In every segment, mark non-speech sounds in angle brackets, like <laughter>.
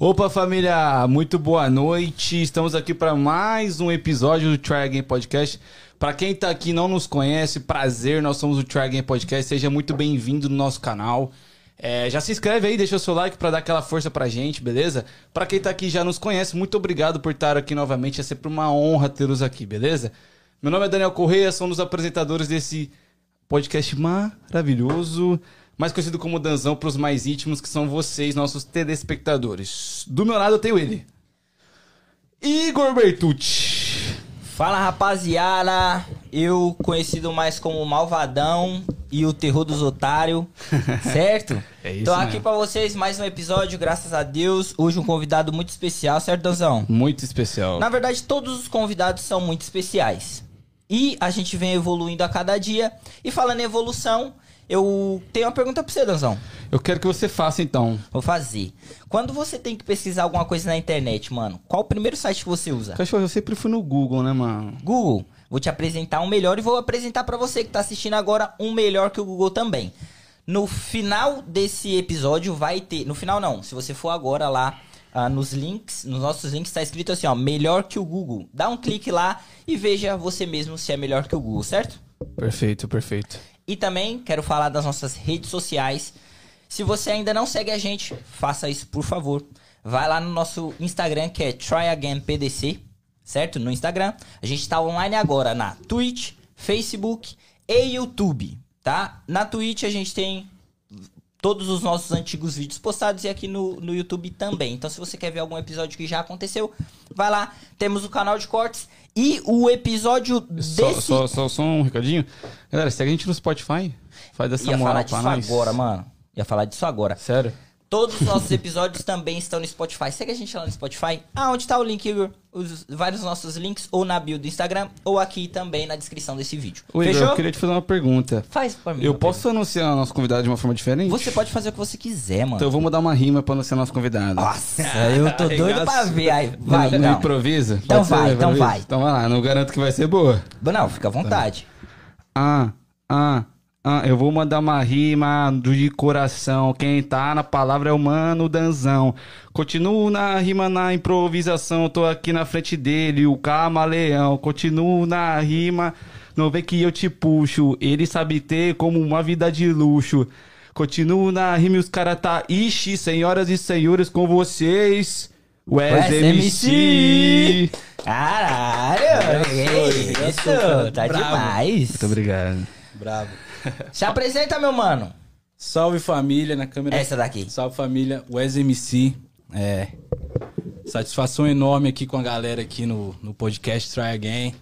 Opa, família, muito boa noite. Estamos aqui para mais um episódio do Try Again Podcast. Para quem tá aqui e não nos conhece, prazer, nós somos o Try Again Podcast. Seja muito bem-vindo no nosso canal. É, já se inscreve aí, deixa o seu like para dar aquela força pra gente, beleza? Para quem tá aqui e já nos conhece, muito obrigado por estar aqui novamente. É sempre uma honra tê-los aqui, beleza? Meu nome é Daniel Correia, sou um dos apresentadores desse podcast maravilhoso, mais conhecido como Danzão para os mais íntimos, que são vocês, nossos telespectadores. Do meu lado eu tenho ele, Igor Bertucci. Fala rapaziada, eu conhecido mais como Malvadão e o terror dos otários, <laughs> certo? É isso Tô aqui mesmo. pra vocês mais um episódio, graças a Deus. Hoje um convidado muito especial, certo, Danzão? Muito especial. Na verdade, todos os convidados são muito especiais. E a gente vem evoluindo a cada dia. E falando em evolução, eu tenho uma pergunta pra você, Danzão. Eu quero que você faça então. Vou fazer. Quando você tem que pesquisar alguma coisa na internet, mano, qual o primeiro site que você usa? Cachorro, eu sempre fui no Google, né, mano? Google, vou te apresentar um melhor e vou apresentar pra você que tá assistindo agora um melhor que o Google também. No final desse episódio vai ter, no final não, se você for agora lá ah, nos links, nos nossos links tá escrito assim, ó, melhor que o Google. Dá um clique lá e veja você mesmo se é melhor que o Google, certo? Perfeito, perfeito. E também quero falar das nossas redes sociais. Se você ainda não segue a gente, faça isso por favor. Vai lá no nosso Instagram que é TryAgainPDC, certo? No Instagram. A gente está online agora na Twitch, Facebook e YouTube, tá? Na Twitch a gente tem todos os nossos antigos vídeos postados e aqui no, no YouTube também. Então, se você quer ver algum episódio que já aconteceu, vai lá. Temos o canal de cortes e o episódio Só, desse... só, só, só um recadinho. Galera, segue a gente no Spotify. Faz essa Ia moral falar pra disso nós. agora, mano. Ia falar disso agora. Sério? Todos os nossos episódios também estão no Spotify. Segue a gente lá no Spotify. Ah, onde tá o link, Igor? Os vários nossos links, ou na bio do Instagram, ou aqui também na descrição desse vídeo. Ô, Igor, Fechou? eu queria te fazer uma pergunta. Faz pra mim. Eu posso anunciar nosso convidado de uma forma diferente? Você pode fazer o que você quiser, mano. Então eu vou mudar uma rima pra anunciar nosso convidado. Nossa, <laughs> eu tô <laughs> doido pra ver. Aí, vai, não, não. não improvisa? Então Pode ser, vai, então improvisa? vai. Então vai lá, não garanto que vai ser boa. Não, fica à vontade. Ah, ah, ah, eu vou mandar uma rima do de coração. Quem tá na palavra é o Mano Danzão. Continuo na rima, na improvisação. Tô aqui na frente dele, o camaleão. Continuo na rima, não vê que eu te puxo. Ele sabe ter como uma vida de luxo. Continuo na rima e os caras tá. Ixi, senhoras e senhores, com vocês. Wes MC. Caralho, isso, cara. tá Bravo. demais. Muito obrigado. Bravo. <laughs> Se apresenta, meu mano. Salve família na câmera. Essa daqui. Salve família, Wes MC. É. Satisfação enorme aqui com a galera aqui no, no podcast Try Again.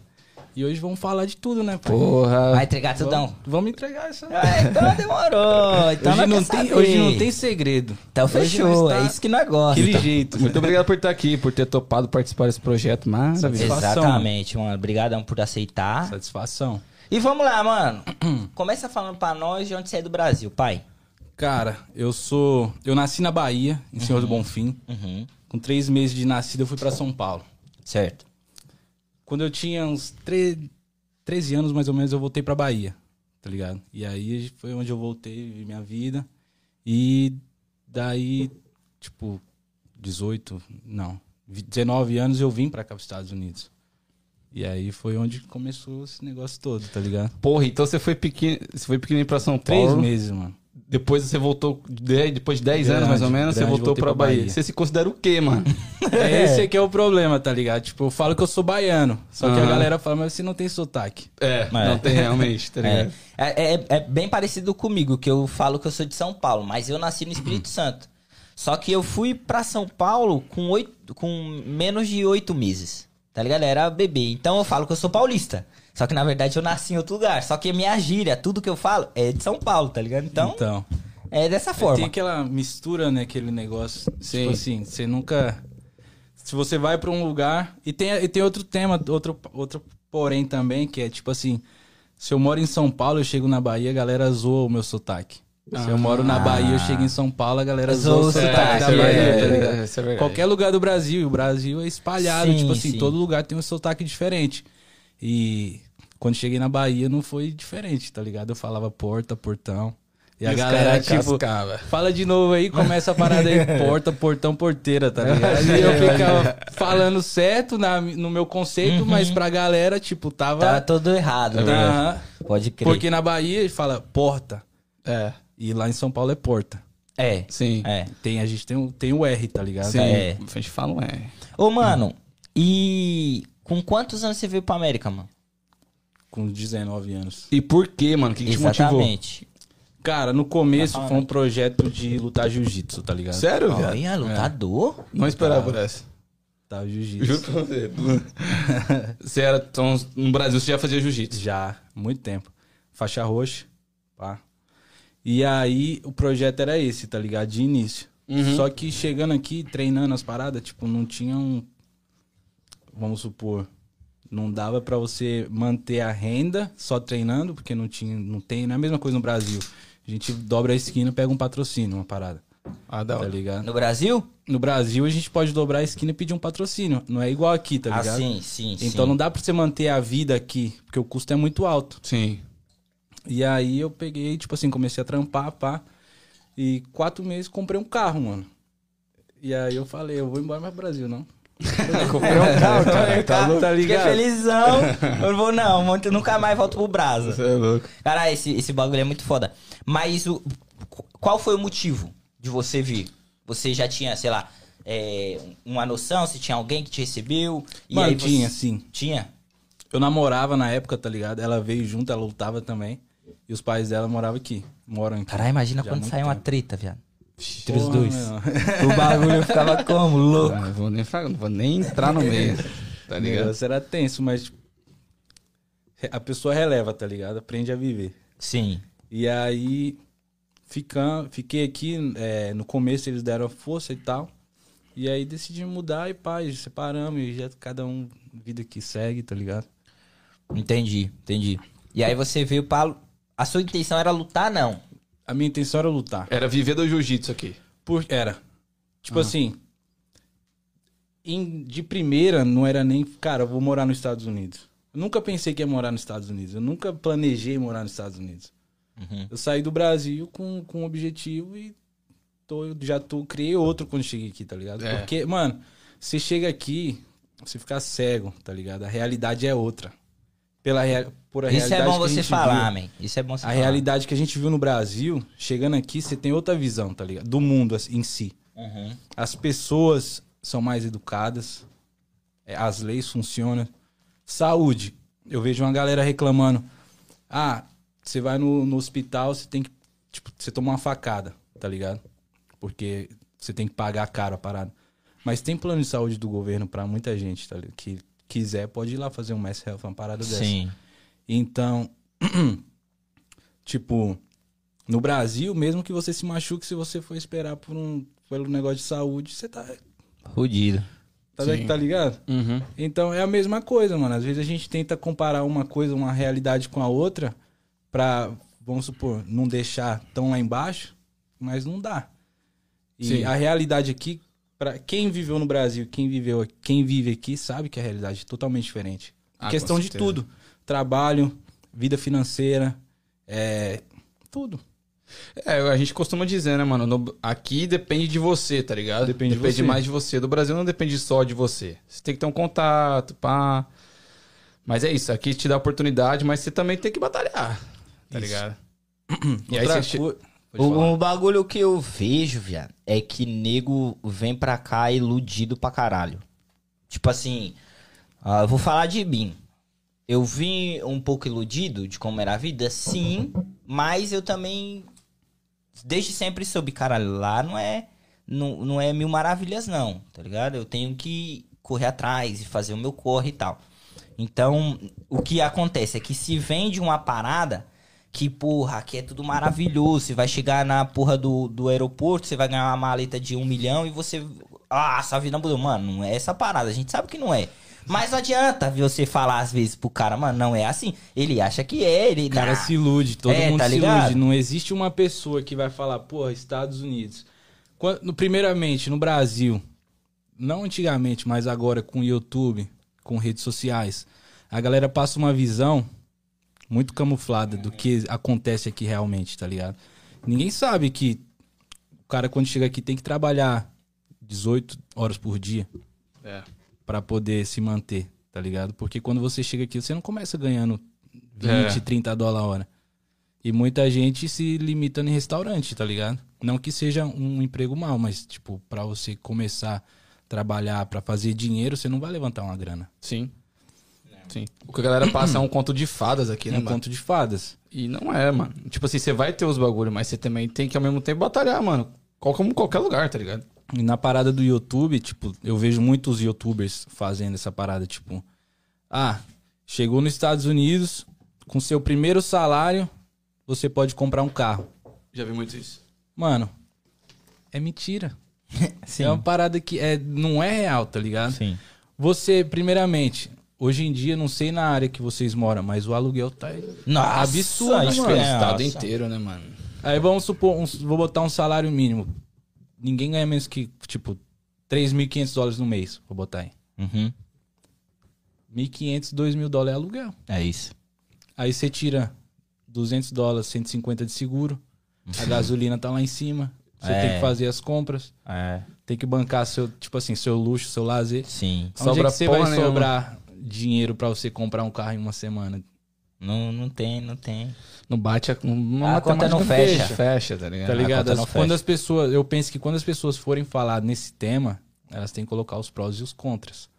E hoje vamos falar de tudo, né, pai? Porra. Vai entregar tudão. Vamos, vamos entregar essa. Ah, então demorou. <laughs> Então hoje, não tem, hoje não tem segredo. Então fechou, tá é isso que nós gostamos. Aquele jeito. Muito obrigado por estar aqui, por ter topado participar desse projeto maravilhoso. Satisfação. Exatamente, mano. Obrigadão por aceitar. Satisfação. E vamos lá, mano. <clears throat> Começa falando pra nós de onde você é do Brasil, pai. Cara, eu sou. Eu nasci na Bahia, em Senhor do Bonfim. Uhum. Com três meses de nascido, eu fui pra São Paulo. Certo. Quando eu tinha uns tre- 13 anos, mais ou menos, eu voltei pra Bahia, tá ligado? E aí foi onde eu voltei, minha vida. E daí, tipo, 18, não, 19 anos eu vim pra cá, pros Estados Unidos. E aí foi onde começou esse negócio todo, tá ligado? Porra, então você foi pequeno, você foi pequenininho pra São Três Paulo. meses, mano. Depois você voltou, de- depois de 10 anos mais ou menos, você grande, voltou voltei pra pra Bahia. Bahia. Você se considera o quê, mano? <laughs> É esse aqui é o problema, tá ligado? Tipo, eu falo que eu sou baiano, só que a galera fala, mas você não tem sotaque. É, não tem realmente, tá É. ligado? É, é- é bem parecido comigo, que eu falo que eu sou de São Paulo, mas eu nasci no Uhum. Espírito <clears throat> Santo. Só que eu fui pra São Paulo com, oito, com menos de oito meses. Tá ligado? Era bebê. Então eu falo que eu sou paulista. Só que na verdade eu nasci em outro lugar. Só que minha gíria, tudo que eu falo é de São Paulo, tá ligado? Então, Então, é dessa tem forma. aquela mistura, né? Aquele negócio. Sim. Tipo assim, você nunca. Se você vai pra um lugar. E tem, e tem outro tema, outro, outro porém também, que é tipo assim. Se eu moro em São Paulo, eu chego na Bahia, a galera zoa o meu sotaque. Se eu moro na Bahia, eu chego em São Paulo, a galera Zoa o sotaque sotaque, da Bahia, é, tá ligado? é, é. Qualquer lugar do Brasil, e o Brasil é espalhado, Sim, tipo assim, sim. todo lugar tem um sotaque diferente. E quando cheguei na Bahia não foi diferente, tá ligado? Eu falava porta, portão. E a os galera, tipo, cascava. fala de novo aí, começa a parada aí, <laughs> porta, portão, porteira, tá ligado? E eu <laughs> ficava falando certo na, no meu conceito, mas pra galera, tipo, tava. Tá todo errado. né? Pode crer. Porque na Bahia ele fala porta. É, E lá em São Paulo é porta. É. sim. É. Tem, a gente tem, o- tem o R, tá ligado? Sim, É. a gente fala um é. Ô, mano, e com quantos anos você veio pra América, mano? Com 19 anos. E por quê, mano? O que, que te motivou? Exatamente. Cara, no começo foi um projeto de lutar jiu-jitsu, tá ligado? Sério, viado? Olha, lutador. Não esperava por essa. Tá, jiu-jitsu. Juro pra você. <laughs> você era. Então, no Brasil você já fazia jiu-jitsu. Já, muito tempo. Faixa roxa, pá. E aí o projeto era esse, tá ligado? De início. Uhum. Só que chegando aqui, treinando as paradas, tipo, não tinha um. Vamos supor. Não dava pra você manter a renda só treinando, porque não tinha. Não tem. Não é a mesma coisa no Brasil. A gente dobra a esquina e pega um patrocínio, uma parada. Ah, da Tá hora. ligado? No Brasil? No Brasil a gente pode dobrar a esquina e pedir um patrocínio. Não é igual aqui, tá ah, ligado? sim, sim, sim. Então não dá pra você manter a vida aqui, porque o custo é muito alto. Sim. E aí eu peguei, tipo assim, comecei a trampar, pá. E quatro meses comprei um carro, mano. E aí eu falei, eu vou embora mais pro Brasil, não. <laughs> comprei um carro, <laughs> cara, tá louco, tá Fiquei ligado? felizão. Eu não vou, não. Eu nunca mais volto pro Brasa. Você é louco. Cara, esse, esse bagulho é muito foda. Mas o, qual foi o motivo de você vir? Você já tinha, sei lá, é, uma noção? Se tinha alguém que te recebeu? E Mano, aí você- tinha, sim. Tinha? Eu namorava na época, tá ligado? Ela veio junto, ela lutava também. E os pais dela moravam aqui. Moram aqui. Caralho, imagina quando sair uma treta, viado. Entre os dois. meu. O bagulho ficava como? Louco. Ah, eu vou nem, fra- não vou nem entrar no meio. <laughs> Tá ligado? era tenso, mas tipo, a pessoa releva, tá ligado? Aprende a viver. Sim. E aí, ficam, fiquei aqui, é, no começo eles deram força e tal. E aí decidimos mudar e pá, e separamos e já cada um, vida que segue, tá ligado? Entendi, entendi. E aí você veio pra. A sua intenção era lutar, não? A minha intenção era lutar. Era viver do jiu-jitsu aqui. Por, era. Tipo assim, em- de primeira não era nem, cara, eu vou morar nos Estados Unidos. Eu nunca pensei que ia morar nos Estados Unidos. Eu nunca planejei morar nos Estados Unidos. Uhum. Eu saí do Brasil com, com um objetivo e tô, já tô, criei outro quando cheguei aqui, tá ligado? É. Porque, mano, você chega aqui, você fica cego, tá ligado? A realidade é outra. Pela por a Isso é realidade bom que a você gente falar, viu. man. Isso é bom você A falar. realidade que a gente viu no Brasil, chegando aqui, você tem outra visão, tá ligado? Do mundo em si. Uhum. As pessoas são mais educadas, é, as leis funcionam. Saúde. Eu vejo uma galera reclamando. Ah, você vai no, no hospital, você tem que. Tipo, você toma uma facada, tá ligado? Porque você tem que pagar caro a parada. Mas tem plano de saúde do governo pra muita gente, tá ligado? Que quiser, pode ir lá fazer um mass health, uma parada dessa. Sim. Então, <clears throat> tipo, no Brasil, mesmo que você se machuque, se você for esperar por um pelo negócio de saúde, você tá, Fudido. tá, Sim. tá ligado? Uhum. Então é a mesma coisa, mano. Às vezes a gente tenta comparar uma coisa, uma realidade com a outra, pra, vamos supor, não deixar tão lá embaixo, mas não dá. E Sim. a realidade aqui, para quem viveu no Brasil, quem viveu, quem vive aqui, sabe que a realidade é totalmente diferente. Ah, questão de tudo. Trabalho, vida financeira, é. Tudo. É, a gente costuma dizer, né, mano? no- aqui depende de você, tá ligado? Depende de você. mais de você. Do Brasil não depende só de você. Você tem que ter um contato, pá. Mas é isso, aqui te dá oportunidade, mas você também tem que batalhar. Tá Isso. ligado? <clears throat> E aí Outra você. che- O, bagulho que eu vejo, viado, é que nego vem pra cá iludido pra caralho. Tipo assim, ah, eu vou falar de mim. Eu vim um pouco iludido de como era a vida, sim, mas eu também desde sempre soube, caralho, lá não é não, não é mil maravilhas não, tá ligado? Eu tenho que correr atrás e fazer o meu corre e tal. Então, o que acontece é que se vende uma parada que, porra, aqui é tudo maravilhoso. Você vai chegar na porra do, do aeroporto, você vai ganhar uma maleta de um milhão e você. Ah, essa vida mudou. Mano, não é essa parada. A gente sabe que não é. Mas não adianta você falar às vezes pro cara, mano, não é assim. Ele acha que é, ele. O cara Ah, se ilude, todo É, mundo tá se ilude. Não existe uma pessoa que vai falar, porra, Estados Unidos. Quando, primeiramente, no Brasil, não antigamente, mas agora com o YouTube, com redes sociais, a galera passa uma visão muito camuflada do que acontece aqui realmente, tá ligado? ninguém sabe que o cara quando chega aqui tem que trabalhar 18 horas por dia É. pra poder se manter, tá ligado? Porque quando você chega aqui, você não começa ganhando 20, É. 30 dólares a hora. E muita gente se limita em restaurante, tá ligado? Não que seja um emprego mal, mas tipo, pra você começar a trabalhar pra fazer dinheiro, você não vai levantar uma grana. Sim. Sim. O que a galera passa é um conto de fadas aqui, <clears throat> né, um mano? conto de fadas. E não é, mano. Tipo assim, você vai ter os bagulho, mas você também tem que ao mesmo tempo batalhar, mano. Qual- Como qualquer lugar, tá ligado? E na parada do YouTube, tipo, eu vejo muitos youtubers fazendo essa parada, tipo, ah, chegou nos Estados Unidos, com seu primeiro salário, você pode comprar um carro. Já vi muito isso. Mano, é mentira. <laughs> Sim. É uma parada que é, não é real, tá ligado? Sim. Você, primeiramente, hoje em dia, não sei na área que vocês moram, mas o aluguel tá Nossa, absurdo, isso mano. é- o estado inteiro, né, mano? Aí vamos supor, um- vou botar um salário mínimo. Ninguém ganha menos que, tipo, 3.500 dólares no mês, vou botar aí. Uhum. 1.500, 2.000 dólares é aluguel. É isso. Aí você tira 200 dólares, 150 de seguro, a gasolina tá lá em cima, você É. tem que fazer as compras, É. tem que bancar seu, tipo assim, seu luxo, seu lazer. Sim. Onde é Sobra que você vai nenhuma. sobrar dinheiro pra você comprar um carro em uma semana? Não, não tem, não tem. Não bate a, uma A conta não matemática fecha. Fecha, tá ligado? Tá ligado? conta não As- quando fecha. as pessoas, eu penso que quando as pessoas forem falar nesse tema, elas têm que colocar os prós e os contras,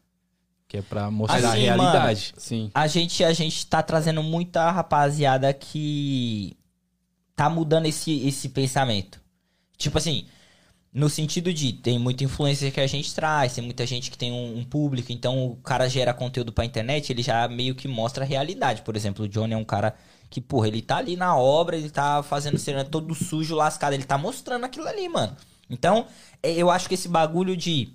que é pra mostrar a Assim, realidade. Sim. A gente, a gente tá trazendo muita rapaziada que tá mudando esse, esse pensamento. Tipo assim, no sentido de tem muita influência que a gente traz, tem muita gente que tem um, um público, então o cara gera conteúdo pra internet, ele já meio que mostra a realidade. Por exemplo, o Johnny é um cara que, porra, ele tá ali na obra, ele tá fazendo cena todo sujo, lascado, ele tá mostrando aquilo ali, mano. Então, é, eu acho que esse bagulho de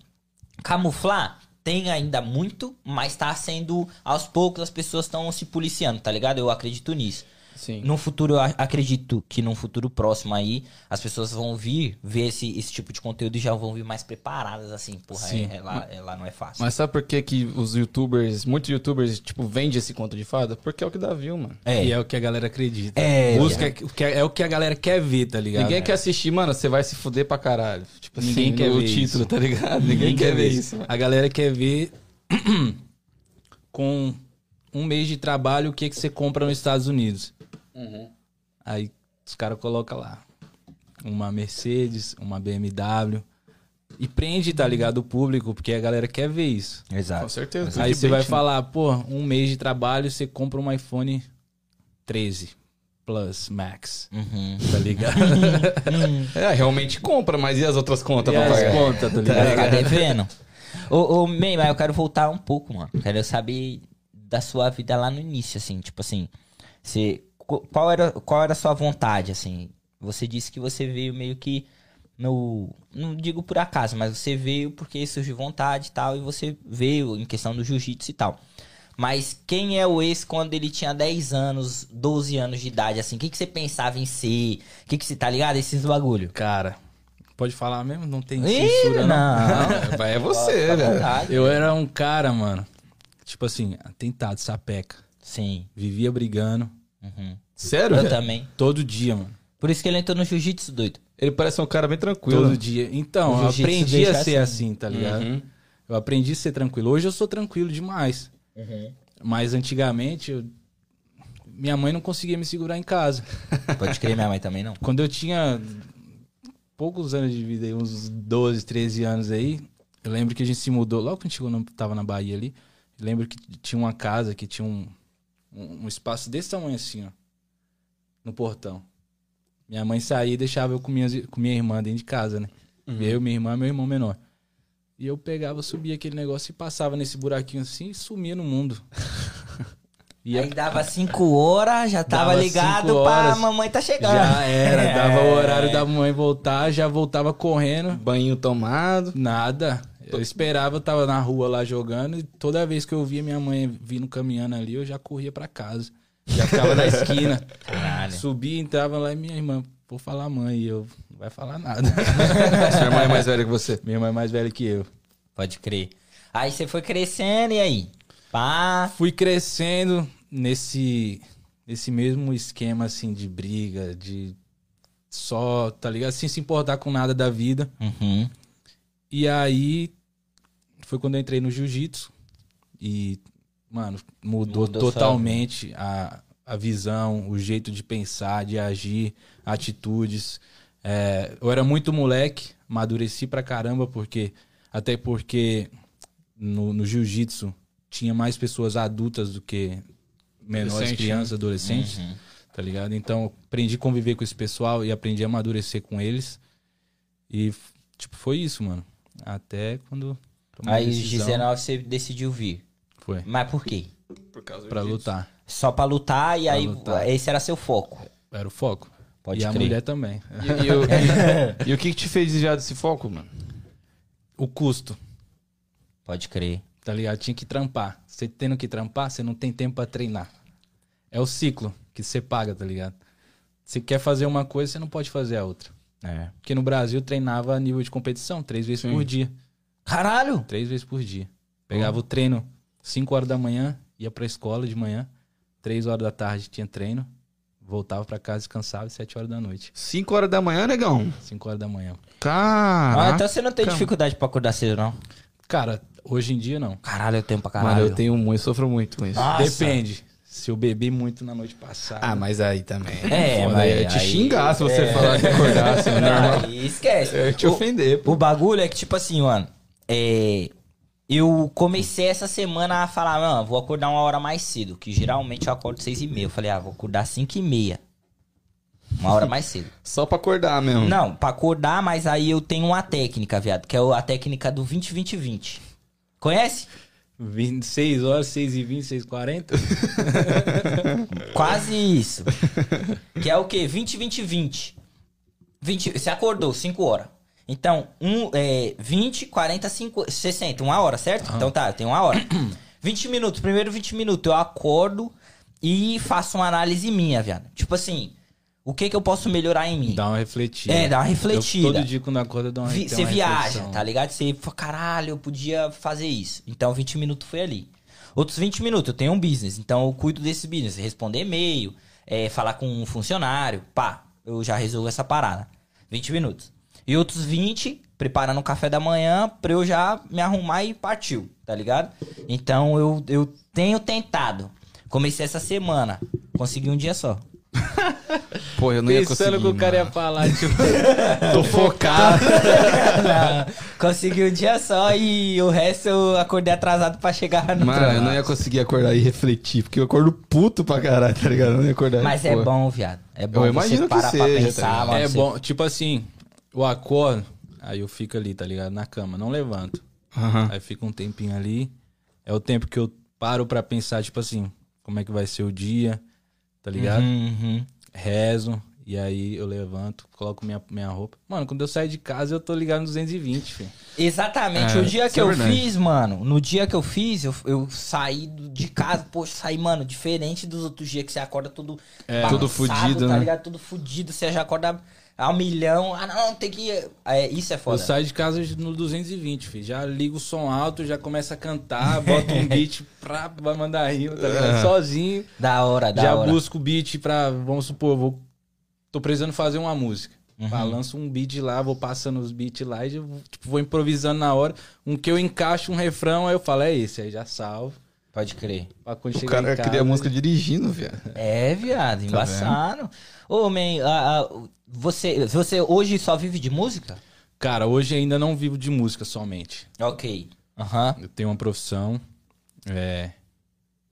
camuflar tem ainda muito, mas tá sendo aos poucos as pessoas estão se policiando, tá ligado? Eu acredito nisso. Sim. No futuro, acredito que num futuro próximo aí, as pessoas vão vir ver esse, esse tipo de conteúdo e já vão vir mais preparadas, assim. Porra, Sim. é, é lá, é lá não é fácil. Mas sabe por que, que os youtubers, muitos youtubers, tipo, vendem esse conto de fada? Porque é o que dá view, mano. É. E é o que a galera acredita. É, Busca, o que é, é o que a galera quer ver, tá ligado? Ninguém quer assistir, mano, você vai se fuder pra caralho. Tipo assim, Ninguém quer o ver título, isso. tá ligado? Ninguém, quer ver isso. mano. A galera quer ver <clears throat> com um mês de trabalho o que, que você compra nos Estados Unidos. Uhum. Aí os caras colocam lá uma Mercedes, uma BMW. E prende, tá ligado, o público, porque a galera quer ver isso. Com Exato. certeza. Aí você vai né? falar, pô, um mês de trabalho você compra um iPhone 13 Plus Max, Uhum. tá ligado? <laughs> É, realmente compra, mas e as outras contas e pra as pagar? contas, tá Vai <laughs> ligado? ficar devendo. Ô, ô, May, mas eu quero voltar um pouco, mano. Quero saber da sua vida lá no início, assim. Tipo assim, você, qual, era, qual era a sua vontade, assim? Você disse que você veio meio que no... Não digo por acaso, mas você veio porque surgiu vontade e tal. E você veio em questão do jiu-jitsu e tal. Mas quem é o ex quando ele tinha 10 anos, 12 anos de idade, assim? O que, que você pensava em ser? O que, que você, tá ligado? Esses bagulho. Cara, pode falar mesmo? Não tem Ih, censura, não. não. <laughs> É você, à velho. vontade. Eu era um cara, mano, tipo assim, atentado, sapeca. Sim. Vivia brigando Uhum. Sério? Eu velho? também. todo dia, mano. Por isso que ele entrou no jiu-jitsu, doido. Ele parece um cara bem tranquilo. Todo dia. Então, eu aprendi a ser assim. assim, tá ligado? Uhum. Eu aprendi a ser tranquilo. Hoje eu sou tranquilo demais. Mas antigamente, eu- minha mãe não conseguia me segurar em casa. <laughs> Pode crer, minha mãe também não. Quando eu tinha poucos anos de vida, uns 12, 13 anos aí, eu lembro que a gente se mudou, logo que a gente chegou tava na Bahia ali, eu lembro que tinha uma casa que tinha um, um, um espaço desse tamanho assim, ó, no portão. Minha mãe saía e deixava eu com, minhas, com minha irmã dentro de casa, né? Eu, minha irmã e meu irmão menor. E eu pegava, subia aquele negócio e passava nesse buraquinho assim e sumia no mundo. <laughs> E Aí dava 5 horas, já tava ligado cinco pra mamãe tá chegando. Já era, dava o É. horário da mãe voltar, já voltava correndo. Banho tomado. Nada. Eu esperava, eu tava na rua lá jogando e toda vez que eu via minha mãe vindo caminhando ali, eu já corria pra casa. Já ficava na <laughs> esquina. Caralho. Subia, entrava lá e minha irmã, vou falar mãe, e eu não vai falar nada. <laughs> Sua irmã é mais velha que você. minha irmã é mais velha que eu. Pode crer. Aí você foi crescendo e aí? Pá. Fui crescendo nesse nesse mesmo esquema assim de briga, de só, tá ligado? Sem se importar com nada da vida. Uhum. E aí foi quando eu entrei no jiu-jitsu e, mano, mudou, totalmente a, a visão, o jeito de pensar, de agir, atitudes. É, eu era muito moleque, amadureci pra caramba, porque até porque no, no jiu-jitsu tinha mais pessoas adultas do que menores, Adolescente, crianças, adolescentes, Uhum. tá ligado? Então, aprendi a conviver com esse pessoal e aprendi a amadurecer com eles. E, tipo, foi isso, mano. Até quando Aí, os decisão, 19 você decidiu vir. Foi, Mas por quê? Por causa pra lutar. Só pra lutar e aí lutar. esse era seu foco. Era o foco. Pode e a crer. mulher também. E, e o- <laughs> e o que, que te fez desviar desse foco, mano? O custo, Pode crer. tá ligado? Tinha que trampar. Você tendo que trampar, você não tem tempo pra treinar. É o ciclo que você paga, tá ligado? Você quer fazer uma coisa, você não pode fazer a outra. É. Porque no Brasil treinava a nível de competição, três vezes por dia. Caralho! Três vezes por dia. Pegava o treino 5 horas da manhã, ia pra escola de manhã, 3 horas da tarde tinha treino, voltava pra casa, descansava e 7 horas da noite. 5 horas da manhã, negão. 5 horas da manhã. Caraca. Ah, então você não tem dificuldade pra acordar cedo, não? Cara, hoje em dia não. Caralho, eu tenho pra caralho. Mano, eu tenho muito, eu sofro muito com isso. Nossa. Depende. Se eu bebi muito na noite passada. Ah, mas aí também. É, Foda, mas eu ia te aí- xingar se você é. falar que acordasse, <laughs> Não, normal. aí esquece. Eu ia te O- ofender, pô. O bagulho é que, tipo assim, mano, é. Eu comecei essa semana a falar, mano, vou acordar uma hora mais cedo, que geralmente eu acordo seis e meia. Eu falei, ah, vou acordar cinco e meia. Uma hora mais cedo. <laughs> Só pra acordar mesmo. Não, pra acordar, mas aí eu tenho uma técnica, viado, que é a técnica do 20-20-20. Conhece? 26 horas, 6 e 20, 6 e 40. <laughs> Quase isso. <laughs> que é o quê? 20-20-20. 20, você acordou 5 horas. Então, um, é, 20, 40, 5, 60, uma hora, certo? Então tá, eu tenho uma hora. <clears throat> 20 minutos, primeiro 20 minutos, eu acordo e faço uma análise minha, viado. Tipo assim, o que que eu posso melhorar em mim? Dá uma refletida. É, dá uma refletida. Eu, todo dia quando acordo eu dou uma, Vi- tenho Você uma viaja, reflexão. tá ligado? Você fala, caralho, eu podia fazer isso. Então, 20 minutos foi ali. Outros 20 minutos, eu tenho um business, então eu cuido desse business. Responder e-mail, é, falar com um funcionário, pá, eu já resolvo essa parada. 20 minutos. E outros 20, preparando o café da manhã pra eu já me arrumar e partiu, tá ligado? Então, eu, eu tenho tentado. Comecei essa semana, consegui um dia só. <laughs> Pô, eu não ia Pensando conseguir, que o cara ia falar, tipo, <laughs> Tô focado. <laughs> Não, consegui um dia só e o resto eu acordei atrasado pra chegar no Mano, eu não ia conseguir acordar e refletir, porque eu acordo puto pra caralho, tá ligado? Eu não ia acordar. Mas é pô. bom, viado. É bom Eu imagino você que parar pra seja, tá pensar, ligado? mano. é você- bom, tipo assim, eu acordo, aí eu fico ali, tá ligado? Na cama, não levanto. Aham. Aí fica um tempinho ali. É o tempo que eu paro pra pensar, tipo assim, como é que vai ser o dia, tá ligado? Uhum, uhum. Rezo, e aí eu levanto, coloco minha, minha roupa. Mano, quando eu saio de casa, eu tô ligado no 220, filho. Exatamente. É, o dia que é eu verdade. fiz, mano, no dia que eu fiz, eu, eu saí de casa, poxa, saí, mano, diferente dos outros dias que você acorda todo É, tudo fudido, tá né? ligado? Tudo fudido, você já acorda a um milhão. Ah, não, tem que... É, isso é Eu foda. saio de casa no 220, filho. Já ligo o som alto, já começo a cantar, boto um <laughs> beat pra, pra mandar rima, tá ligado? Sozinho. Da hora, da já hora. busco o beat pra, vamos supor, vou, tô precisando fazer uma música. Uhum. Pá, lanço um beat lá, vou passando os beats lá e já tipo, vou improvisando na hora. Um que eu encaixo um refrão, aí eu falo, é esse, aí já salvo. Pode crer. Pra quando O cara em casa, cria música dirigindo, velho. É, viado, embaçado. Ô, man, ah, ah, você, você hoje só vive de música? Cara, hoje ainda não vivo de música somente. Ok. Aham. Eu tenho uma profissão. É.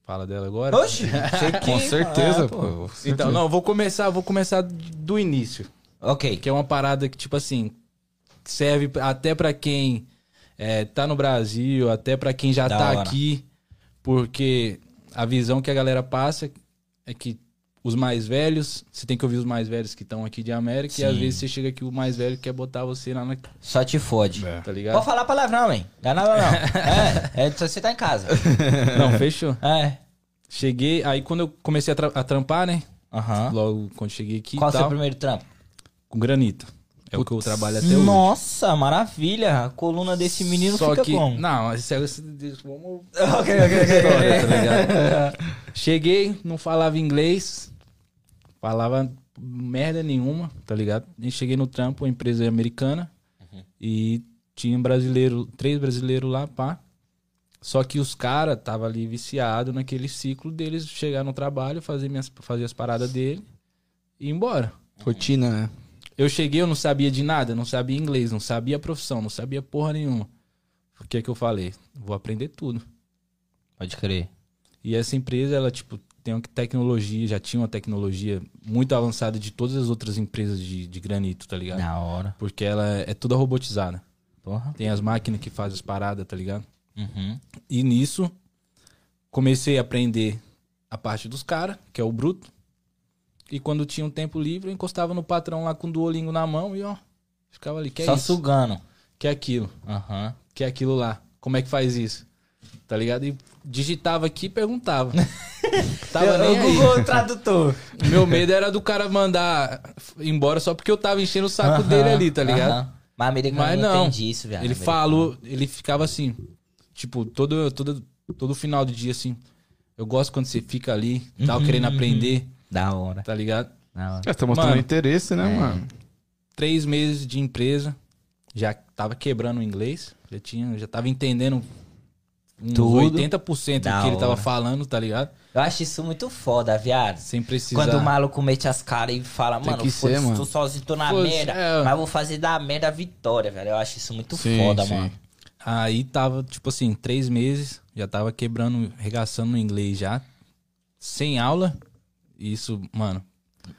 Fala dela agora? Oxi, <laughs> que- Com certeza, Ah, pô. Então, não, vou começar, vou começar do início. Ok. Que é uma parada que, tipo assim, serve até pra quem é, tá no Brasil, até pra quem já Da tá hora. aqui. Porque a visão que a galera passa é que os mais velhos, você tem que ouvir os mais velhos que estão aqui de América, e às Sim. vezes você chega aqui, o mais velho quer botar você lá na. Só te fode. Tá ligado? Pode falar palavrão, hein? Dá nada não. é, é, só você tá em casa. <laughs> Não, fechou. É. Cheguei, aí quando eu comecei a, tra- a trampar, né? Aham. Logo quando cheguei aqui Qual o seu primeiro trampo? com granito. É o que eu trabalho até hoje. Nossa, maravilha. A coluna desse menino Só fica que, como? não, isso é, vamos <laughs> ok, ok, história, tá ligado? <laughs> Cheguei, não falava inglês, falava merda nenhuma, tá ligado? E cheguei no trampo, uma empresa americana, e tinha um brasileiro, três brasileiros lá, pá. Só que os caras tava ali viciado naquele ciclo deles chegar no trabalho, fazer, minhas, fazer as paradas dele e ir embora. Rotina, né? Eu cheguei, eu não sabia de nada, não sabia inglês, não sabia profissão, não sabia porra nenhuma. O que é que eu falei? Vou aprender tudo. Pode crer. E essa empresa, ela, tipo, tem uma tecnologia, já tinha uma tecnologia muito avançada de todas as outras empresas de, de granito, tá ligado? Da hora. Porque ela é toda robotizada. Porra. Tem as máquinas que fazem as paradas, tá ligado? Uhum. E nisso, comecei a aprender a parte dos caras, que é o bruto. E quando tinha um tempo livre, eu encostava no patrão lá com o duolingo na mão e ó, ficava ali. Que é Só isso? sugando. Que é aquilo? Aham. Que é aquilo lá? Como é que faz isso? Tá ligado? E digitava aqui e perguntava. <laughs> Tava nem o aí. Google Tradutor. <laughs> Meu medo era do cara mandar embora só porque eu tava enchendo o saco Aham, dele ali, tá ligado? aham. Mas americano Mas não não. entende isso, velho. Ele Americano. falou, ele ficava assim, tipo, todo, todo, todo final do dia assim. Eu gosto quando você fica ali, tava Uhum, querendo uhum. aprender, Da hora. tá ligado? Da hora. É, tá mostrando Mano, interesse, né, mano? Três meses de empresa, já tava quebrando o inglês, já tinha, já tava entendendo uns Tudo. 80% do Da que ele tava hora. falando, tá ligado? Eu acho isso muito foda, viado. Sem precisar. Quando o maluco mete as caras e fala, Tem mano, ser, mano. tô sozinho, tô na Foda-se, merda, é. mas vou fazer da merda a vitória, velho. Eu acho isso muito Sim, foda, sim. mano. Aí tava, tipo assim, três meses, já tava quebrando, regaçando no inglês já, sem aula. Isso, mano,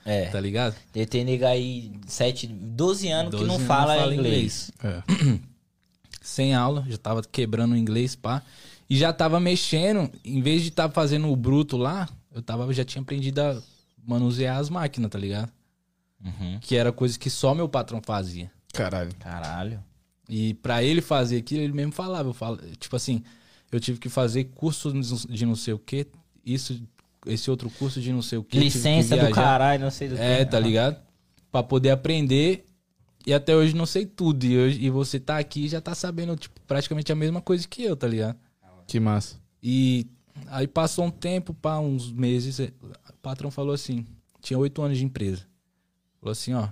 É. tá ligado? Tenho nega aí 7, 12 anos que 12 não anos fala, não fala inglês. É. <clears throat> Sem aula, já tava quebrando o inglês, pá. E já tava mexendo, em vez de estar fazendo o bruto lá, eu tava, já tinha aprendido a manusear as máquinas, tá ligado? Uhum. Que era coisa que só meu patrão fazia. Caralho. Caralho. E pra ele fazer aquilo, ele mesmo falava. Eu falo, tipo assim, eu tive que fazer curso de não sei o que, isso, esse outro curso de não sei o que. Licença do caralho, não sei do que. É, tá ligado? Pra poder aprender. E até hoje não sei tudo. E, hoje, e você tá aqui e já tá sabendo, tipo, praticamente a mesma coisa que eu, tá ligado? Que massa. E aí passou um tempo, pá, uns meses. O patrão falou assim: tinha oito anos de empresa. Falou assim: ó,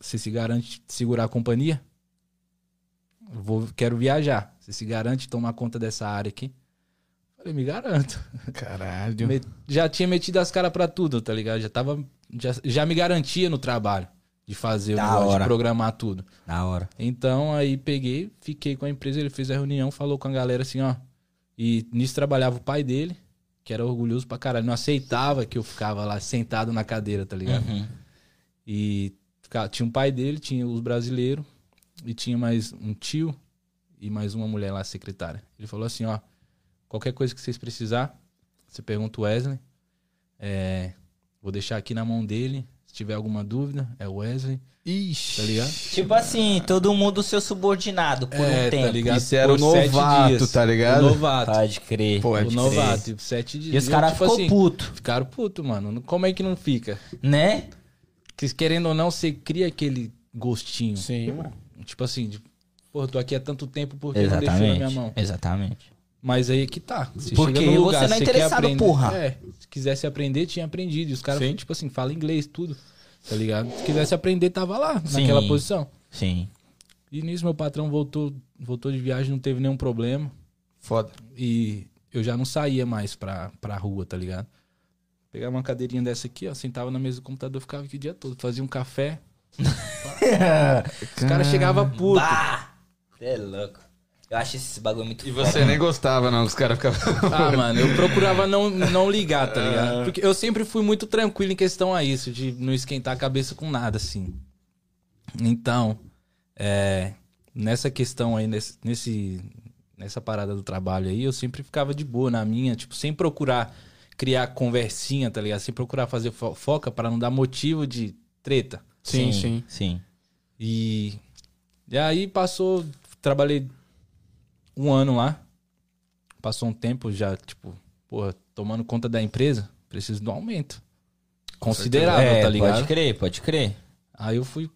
você se garante segurar a companhia? Eu Vou, quero viajar. Você se garante tomar conta dessa área aqui? Falei, me garanto. Caralho. Me- já tinha metido as caras pra tudo, tá ligado? Já tava. Já, já me garantia no trabalho de fazer o Da negócio, hora. de programar tudo. Da hora. Então aí peguei, fiquei com a empresa, ele fez a reunião, falou com a galera assim, ó. E nisso trabalhava o pai dele, que era orgulhoso pra caralho. Não aceitava que eu ficava lá sentado na cadeira, tá ligado? Uhum. E tinha um pai dele, tinha os brasileiros, e tinha mais um tio e mais uma mulher lá, secretária. Ele falou assim, ó, qualquer coisa que vocês precisar, você pergunta o Wesley. É, vou deixar aqui na mão dele. Se tiver alguma dúvida, é o Wesley, Ixi. tá ligado? Tipo assim, todo mundo seu subordinado por um tempo. tá ligado? Isso era o novato, dias. tá ligado? O novato. Pode crer. Pode o crer. novato, tipo, sete dias. E os caras tipo ficou assim, puto, Ficaram puto, mano. Como é que não fica? né? Que, querendo ou não, você cria aquele gostinho. Sim, mano. Tipo assim, de, pô, tô aqui há tanto tempo porque não deixou na minha Exatamente. mão. Exatamente. Mas aí é que tá. Você Porque chega no lugar, você não é interessado, aprender. porra. É, se quisesse aprender, tinha aprendido. E os caras, tipo assim, falam inglês, tudo. Tá ligado? Se quisesse aprender, tava lá, Sim. naquela posição. Sim. E nisso meu patrão voltou, voltou de viagem, não teve nenhum problema. Foda. E eu já não saía mais pra, pra rua, tá ligado? Pegava uma cadeirinha dessa aqui, ó, sentava na mesa do computador, ficava aqui o dia todo, fazia um café. <laughs> Os caras chegavam puto. Bah! Você é louco. Eu acho esse bagulho muito E você nem gostava, não, que os caras ficavam. Ah, <laughs> mano, eu procurava não, não ligar, tá ligado? Porque eu sempre fui muito tranquilo em questão a isso, de não esquentar a cabeça com nada, assim. Então, é, nessa questão aí, nesse, nesse- nessa parada do trabalho aí, eu sempre ficava de boa na minha, tipo, sem procurar criar conversinha, tá ligado? Sem procurar fazer fo- foca para não dar motivo de treta. Sim, sim. Sim. E, e aí passou, trabalhei um ano lá. Passou um tempo já, tipo, porra, tomando conta da empresa, preciso de um aumento. Considerável, É, tá ligado? Pode crer, pode crer. Aí eu fui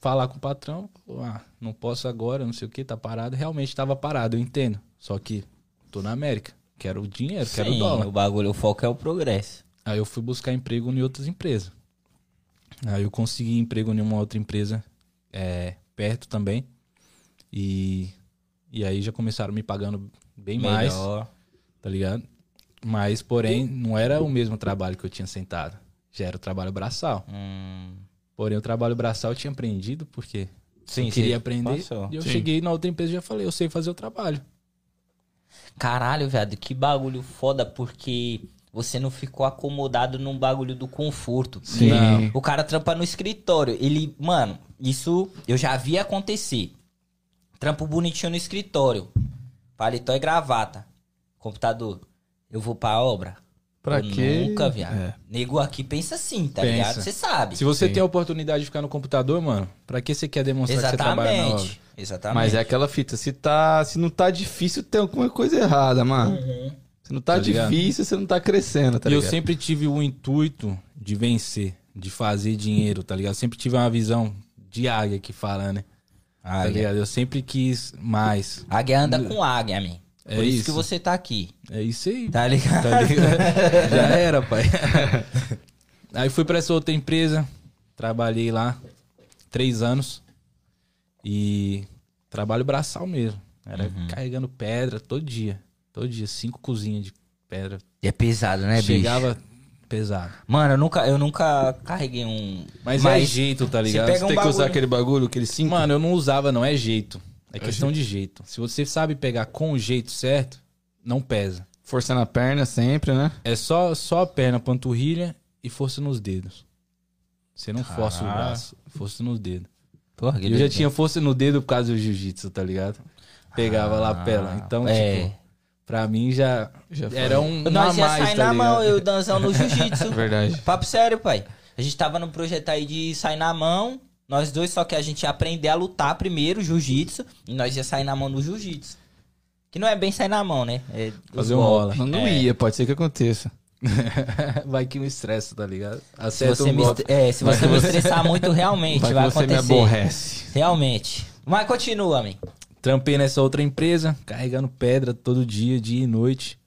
falar com o patrão, ah, não posso agora, não sei o que, tá parado. Realmente tava parado, eu entendo. Só que tô na América, quero o dinheiro, quero o Sim, dólar. o bagulho, o foco é o progresso. Aí eu fui buscar emprego em outras empresas. Aí eu consegui emprego em uma outra empresa é, perto também. E, e aí já começaram me pagando bem mais, Melhor. tá ligado? Mas, porém, não era o mesmo trabalho que eu tinha sentado. Já era o trabalho braçal. Hum, Porém, o trabalho braçal eu tinha aprendido porque sim, eu queria aprender. passou. E eu Sim. cheguei na outra empresa e já falei, eu sei fazer o trabalho. Caralho, viado, que bagulho foda, porque você não ficou acomodado num bagulho do conforto. Sim. Porque O cara trampa no escritório. Ele, mano, isso eu já vi acontecer. Trampo bonitinho no escritório. Paletó e gravata. Computador. Eu vou pra obra. Pra Eu quê? Nunca, viado. É. Nego aqui pensa assim, tá Pensa. ligado? Você sabe. Se você Sim. tem a oportunidade de ficar no computador, mano, pra que você quer demonstrar que você trabalha na obra? Exatamente. Exatamente. Mas é aquela fita, se, tá, se não tá difícil, tem alguma coisa errada, mano. Se não tá, Tá ligado? difícil, você não tá crescendo, tá e eu ligado? sempre tive o intuito de vencer, de fazer dinheiro, tá ligado? Sempre tive uma visão de águia que fala, né? Tá Águia. ligado? Eu sempre quis mais. Águia anda com águia, man. É Por isso, isso. que você tá aqui. É isso aí. Tá ligado? Tá ligado? Já era, pai. <laughs> Aí fui pra essa outra empresa, trabalhei lá três anos e trabalho braçal mesmo. Era Uhum. carregando pedra todo dia. Todo dia, cinco cozinhas de pedra. É pesado, né, bicho? Chegava pesado. Mano, eu nunca, eu nunca carreguei um. Mas, é jeito, tá ligado? pega um Tem que usar bagulho- aquele bagulho, aquele cinco. Mano, eu não usava, não é jeito. É questão de jeito. Se você sabe pegar com o jeito certo, não pesa. Força na perna sempre, né? É só, só a perna, panturrilha e força nos dedos. Você não força o Caralho. braço, força nos dedos. Porra, que Eu já tinha força no dedo por causa do jiu-jitsu, tá ligado? Pegava lá a pela. Então, é. tipo, pra mim já, Já foi. era um, a Nós ia mais, sair tá na mão, ligado? eu e o Danzão no jiu-jitsu. <laughs> Verdade. Papo sério, pai. A gente tava num projeto aí de sair na mão. Nós dois, só que a gente ia aprender a lutar primeiro, jiu-jitsu. E nós ia sair na mão no jiu-jitsu. Que não é bem sair na mão, né? É Fazer um rola. Não, não É. ia, pode ser que aconteça. <laughs> Vai que me estressa, tá ligado? Se Acerta você, um me, é, se você me estressar muito, <laughs> realmente vai, Vai que você me acontecer. aborrece. Realmente. Mas continua, man. Trampei nessa outra empresa, carregando pedra todo dia, dia e noite.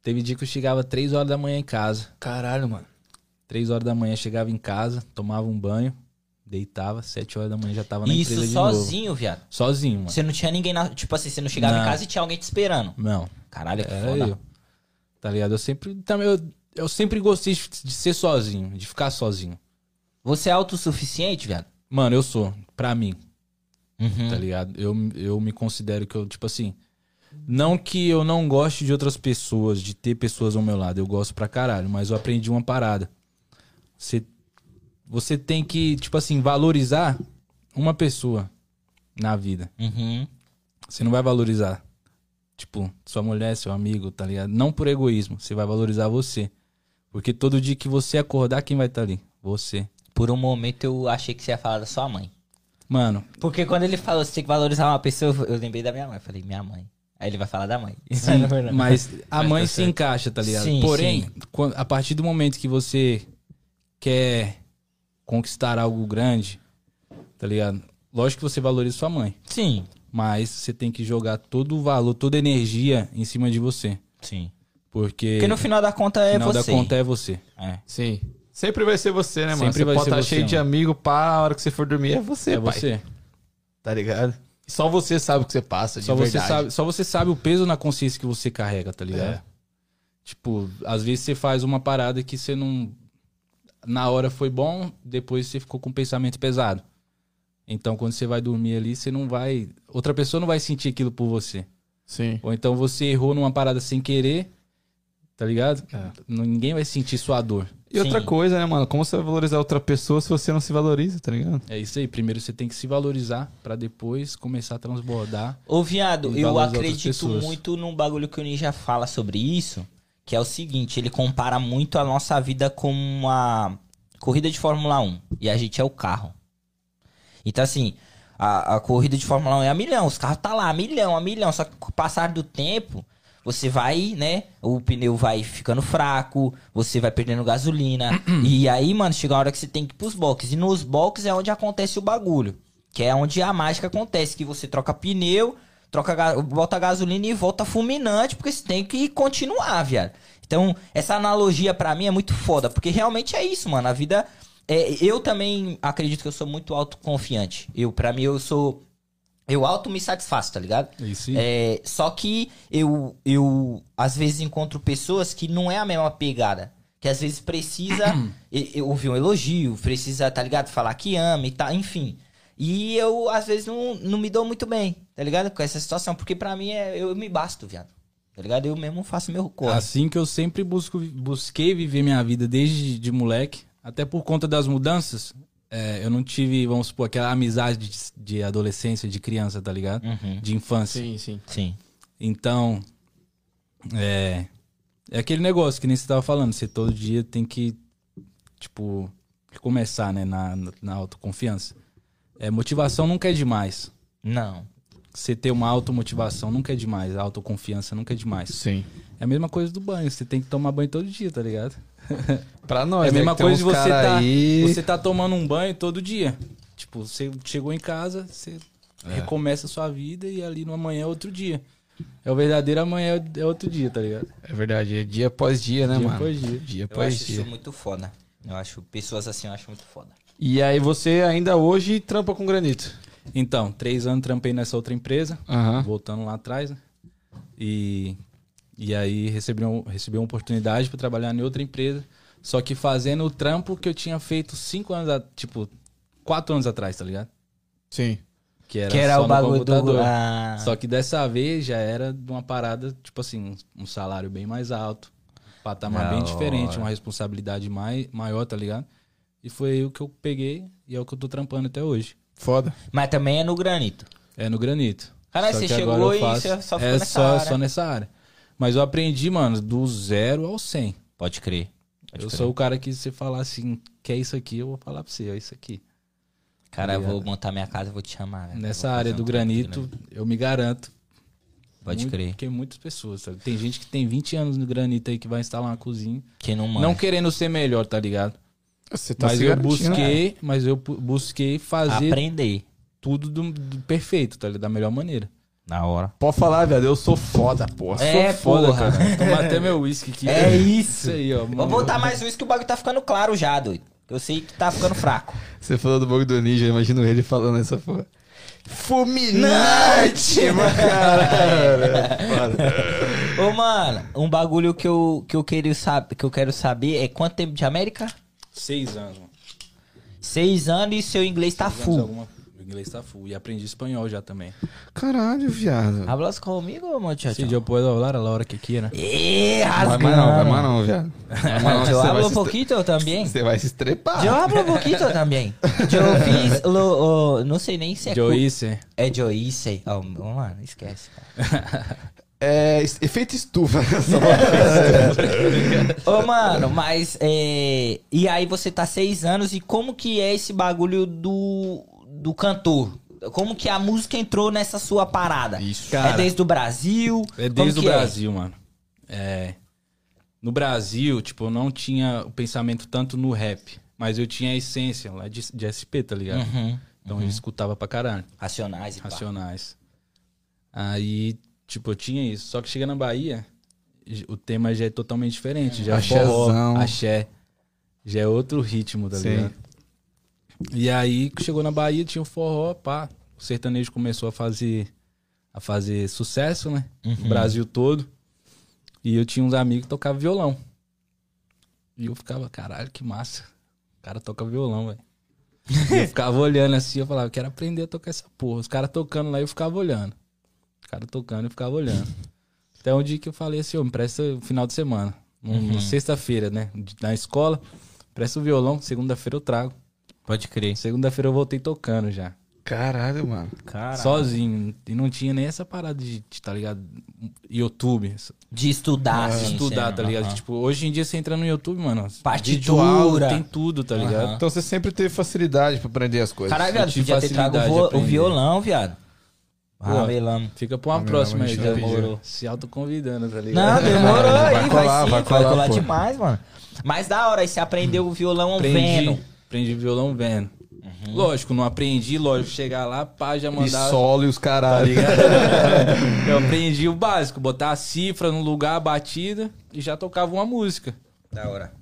Teve dia que eu chegava 3 horas da manhã em casa. Caralho, mano. 3 horas da manhã chegava em casa, tomava um banho, deitava, 7 horas da manhã já tava na Isso empresa de novo. sozinho, viado. Sozinho, mano. Você não tinha ninguém na. Tipo assim, você não chegava Não. em casa e tinha alguém te esperando. Não, Caralho, que era foda. eu. Tá ligado? Eu sempre também eu, eu sempre gostei de de ser sozinho, de ficar sozinho. Você é autossuficiente, viado? Mano, eu sou, pra mim, Uhum. tá ligado? Eu, eu me considero que eu, tipo assim, não que eu não goste de outras pessoas, de ter pessoas ao meu lado, eu gosto pra caralho, mas eu aprendi uma parada. Você, você tem que, tipo assim, valorizar uma pessoa na vida. Uhum. Você não vai valorizar, tipo, sua mulher, seu amigo, tá ligado? Não por egoísmo, você vai valorizar você. Porque todo dia que você acordar, quem vai estar ali? Você. Por um momento eu achei que você ia falar da sua mãe. Mano, Porque quando ele falou você tem que valorizar uma pessoa, eu lembrei da minha mãe. Eu falei, minha mãe. Aí ele vai falar da mãe. Sim, <laughs> mas a Mas mãe tá se certo. encaixa, tá ligado? Sim, Porém, sim. a partir do momento que você quer conquistar algo grande, tá ligado? Lógico que você valoriza sua mãe, Sim. mas você tem que jogar todo o valor, toda a energia em cima de você. Sim. Porque, Porque no final da conta no é final você. da conta é você. É. Sim. Sempre vai ser você, né, mano? Sempre você vai pode estar você, cheio de mano. amigo, pá, a hora que você for dormir é você, É pai. você. Tá ligado? Só você sabe o que você passa, de Só você, verdade. sabe, só você sabe o peso na consciência que você carrega, tá ligado? É. Tipo, às vezes você faz uma parada que você não. Na hora foi bom, depois você ficou com um pensamento pesado. Então, quando você vai dormir ali, você não vai. Outra pessoa não vai sentir aquilo por você. Sim. Ou então você errou numa parada sem querer, tá ligado? É. Ninguém vai sentir sua dor. E outra Sim. coisa, né, mano? Como você vai valorizar outra pessoa se você não se valoriza, tá ligado? É isso aí. Primeiro você tem que se valorizar pra depois começar a transbordar. Ô, viado, eu acredito muito num bagulho que o Ninja fala sobre isso, que é o seguinte, ele compara muito a nossa vida com uma corrida de Fórmula 1, e a gente é o carro. Então, assim, a, a corrida de Fórmula 1 é a milhão, os carros tá lá, a milhão, a milhão, só que com o passar do tempo, você vai, né, o pneu vai ficando fraco, você vai perdendo gasolina, <clears throat> e aí, mano, chega a hora que você tem que ir pros boxes, e nos boxes é onde acontece o bagulho, que é onde a mágica acontece, que você troca pneu, troca, bota gasolina e volta fulminante, porque você tem que continuar, viado. Então, essa analogia pra mim é muito foda, porque realmente é isso, mano, a vida é, eu também acredito que eu sou muito autoconfiante. Eu, para mim, eu sou. Eu auto me satisfaço, tá ligado? Isso. É, só que eu, eu, às vezes, encontro pessoas que não é a mesma pegada. Que às vezes precisa <clears throat> ouvir um elogio, precisa, tá ligado? Falar que ama e tal, enfim. E eu, às vezes, não, não me dou muito bem, tá ligado? Com essa situação. Porque pra mim, é, eu me basto, viado. Tá ligado? Eu mesmo faço meu corre. Assim que eu sempre busco, busquei viver minha vida desde de moleque, até por conta das mudanças, é, eu não tive, vamos supor, aquela amizade de, de adolescência, de criança, tá ligado? Uhum. De infância. Sim, sim. Sim. Então, é, é aquele negócio que nem você tava falando, você todo dia tem que, tipo, começar, né, na, na autoconfiança. É, motivação nunca é demais. Não. Você ter uma automotivação nunca é demais, a autoconfiança nunca é demais. Sim. É a mesma coisa do banho, você tem que tomar banho todo dia, tá ligado? <laughs> Pra nós, é a né, mesma tem coisa de você tá, aí... você tá tomando um banho todo dia. Tipo, você chegou em casa, você É. recomeça a sua vida e ali no amanhã é outro dia. É o verdadeiro amanhã é outro dia, tá ligado? É verdade, é dia após dia, né, Dia mano? após dia. Dia Eu após acho dia. isso muito foda. Eu acho pessoas assim, eu acho muito foda. E aí você ainda hoje trampa com granito? Então, três anos trampei nessa outra empresa, Aham. voltando lá atrás, né? E, e aí recebi, um, recebi uma oportunidade para trabalhar em outra empresa, só que fazendo o trampo que eu tinha feito cinco anos, a- tipo, quatro anos atrás, tá ligado? Sim. Que era, que era só o no bagulho do. Ah, Só que dessa vez já era de uma parada, tipo assim, um salário bem mais alto, um patamar Da bem diferente, uma responsabilidade mai, maior, tá ligado? E foi o que eu peguei e é o que eu tô trampando até hoje. Foda. Mas também é no granito. É no granito. Caralho, você chegou e faço- só ficou é nessa só, área. só nessa área. Mas eu aprendi, mano, do zero ao 100. Pode crer. Pode eu crer. sou o cara que você falar assim, quer isso aqui, eu vou falar pra você, é isso aqui. Cara, eu vou montar minha casa e vou te chamar. velho. Nessa área do trampo aqui, granito, eu me garanto. Pode muito, crer. Porque muitas pessoas, sabe? Tem gente que tem 20 anos no granito aí que vai instalar uma cozinha. Que não manda. Não querendo ser melhor, tá ligado? Você tá mas se eu né? busquei, mas eu busquei fazer Aprender. tudo do, do perfeito, tá ligado? Da melhor maneira. Na hora. Pode falar, viado. Eu sou foda, porra. É, Sou foda, porra. cara. Tomar até meu uísque aqui. É isso. Isso aí, ó. Vou botar mais isso que o bagulho tá ficando claro já, doido. Eu sei que tá ficando fraco. Você falou do bagulho do ninja, eu imagino ele falando essa porra. Fulminante, <laughs> mano, cara. Foda. Ô, mano, um bagulho que eu, que eu, queria saber, que eu quero saber é quanto tempo de América? Seis anos, mano. Seis anos e seu inglês tá Seis anos, full. alguma- inglês tá full. E aprendi espanhol já também. Caralho, viado. Hablas comigo, muchacho? Se eu posso falar a la hora que quiera. Eh, Vai rasgando. mais não, vai mais não, viado. Vai mais não, <laughs> Eu você vai hablo se um pouquinho também. Você vai se estrepar. Eu hablo um pouquinho também. Eu fiz, <laughs> lo- não sei nem se é... Joyce. É Joyce. Oh, mano, esquece, cara. <laughs> É, efeito estufa. Ô, mano, mas é... E aí você tá seis anos e como que é esse bagulho do, do cantor? Como que a música entrou nessa sua parada? Isso. Cara, é desde o Brasil? É desde o que Brasil, mano. É. No Brasil, tipo, eu não tinha o pensamento tanto no rap. Mas eu tinha a essência lá de, de SP, tá ligado? Uhum. Então eu escutava pra caralho. Racionais e pá. Racionais. Aí, tipo, eu tinha isso. Só que chega na Bahia, o tema já é totalmente diferente. Já é Axézão. axé. Já é outro ritmo, tá Sim. E aí, chegou na Bahia, tinha o forró, pá. O sertanejo começou a fazer, a fazer sucesso, né? No Brasil todo. E eu tinha uns amigos que tocavam violão. E eu ficava, caralho, que massa. O cara toca violão, velho. Eu ficava olhando assim, eu falava, eu quero aprender a tocar essa porra. Os caras tocando lá, eu ficava olhando. Os caras tocando, eu ficava olhando. Até um dia que eu falei assim, ô, me presta o final de semana. Um- Sexta-feira, né? Na escola, presta o violão, segunda-feira eu trago. Pode crer. Segunda-feira eu voltei tocando já. Caralho, mano. Cara. Sozinho. E não tinha nem essa parada de, de, tá ligado? YouTube. De estudar, de assim. estudar, tá ligado? Tipo, hoje em dia você entra no YouTube, mano. Partitura. Tem tudo, tá ligado? Então você sempre teve facilidade pra aprender as coisas. Caralho, viado, podia ter trago o, o violão, viado. Pô, Ramelamos. Fica pra uma Ah, próxima a aí, demorou. Se autoconvidando, tá ligado? Não, demorou Vai aí, vai, colar, sim, vai vai colar, colar pô. demais, mano. Mas da hora, aí você aprendeu o violão Aprendi, vendo. Aprendi violão vendo. Lógico, não aprendi, lógico, chegar lá, pá, já E mandar. solo e os Tá caralho. ligado? <laughs> Eu aprendi o básico, botar a cifra no lugar, a batida, e já tocava uma música. Da hora.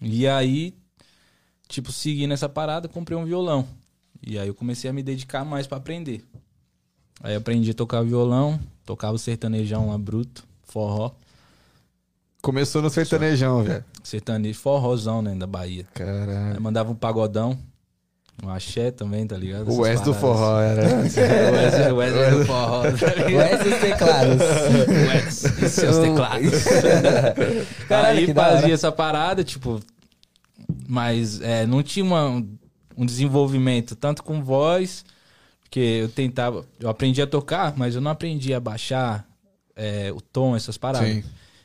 E aí, tipo, segui nessa parada, comprei um violão. E aí eu comecei a me dedicar mais pra aprender. Aí aprendi a tocar violão, tocava o sertanejão lá bruto, forró. Começou no sertanejão, velho. Sertanejo, forrozão, né, da Bahia. Aí Caralho. mandava um pagodão, um axé também, tá ligado? O Wes do forró era. <laughs> O Wes, o Wes é do forró, tá <laughs> ligado? Os teclados. Wes e seus <laughs> teclados. Caralho, aí fazia essa parada, tipo, mas é, não tinha uma- um desenvolvimento tanto com voz, porque eu tentava, eu aprendi a tocar, mas eu não aprendi a baixar é, o tom, essas paradas. Sim.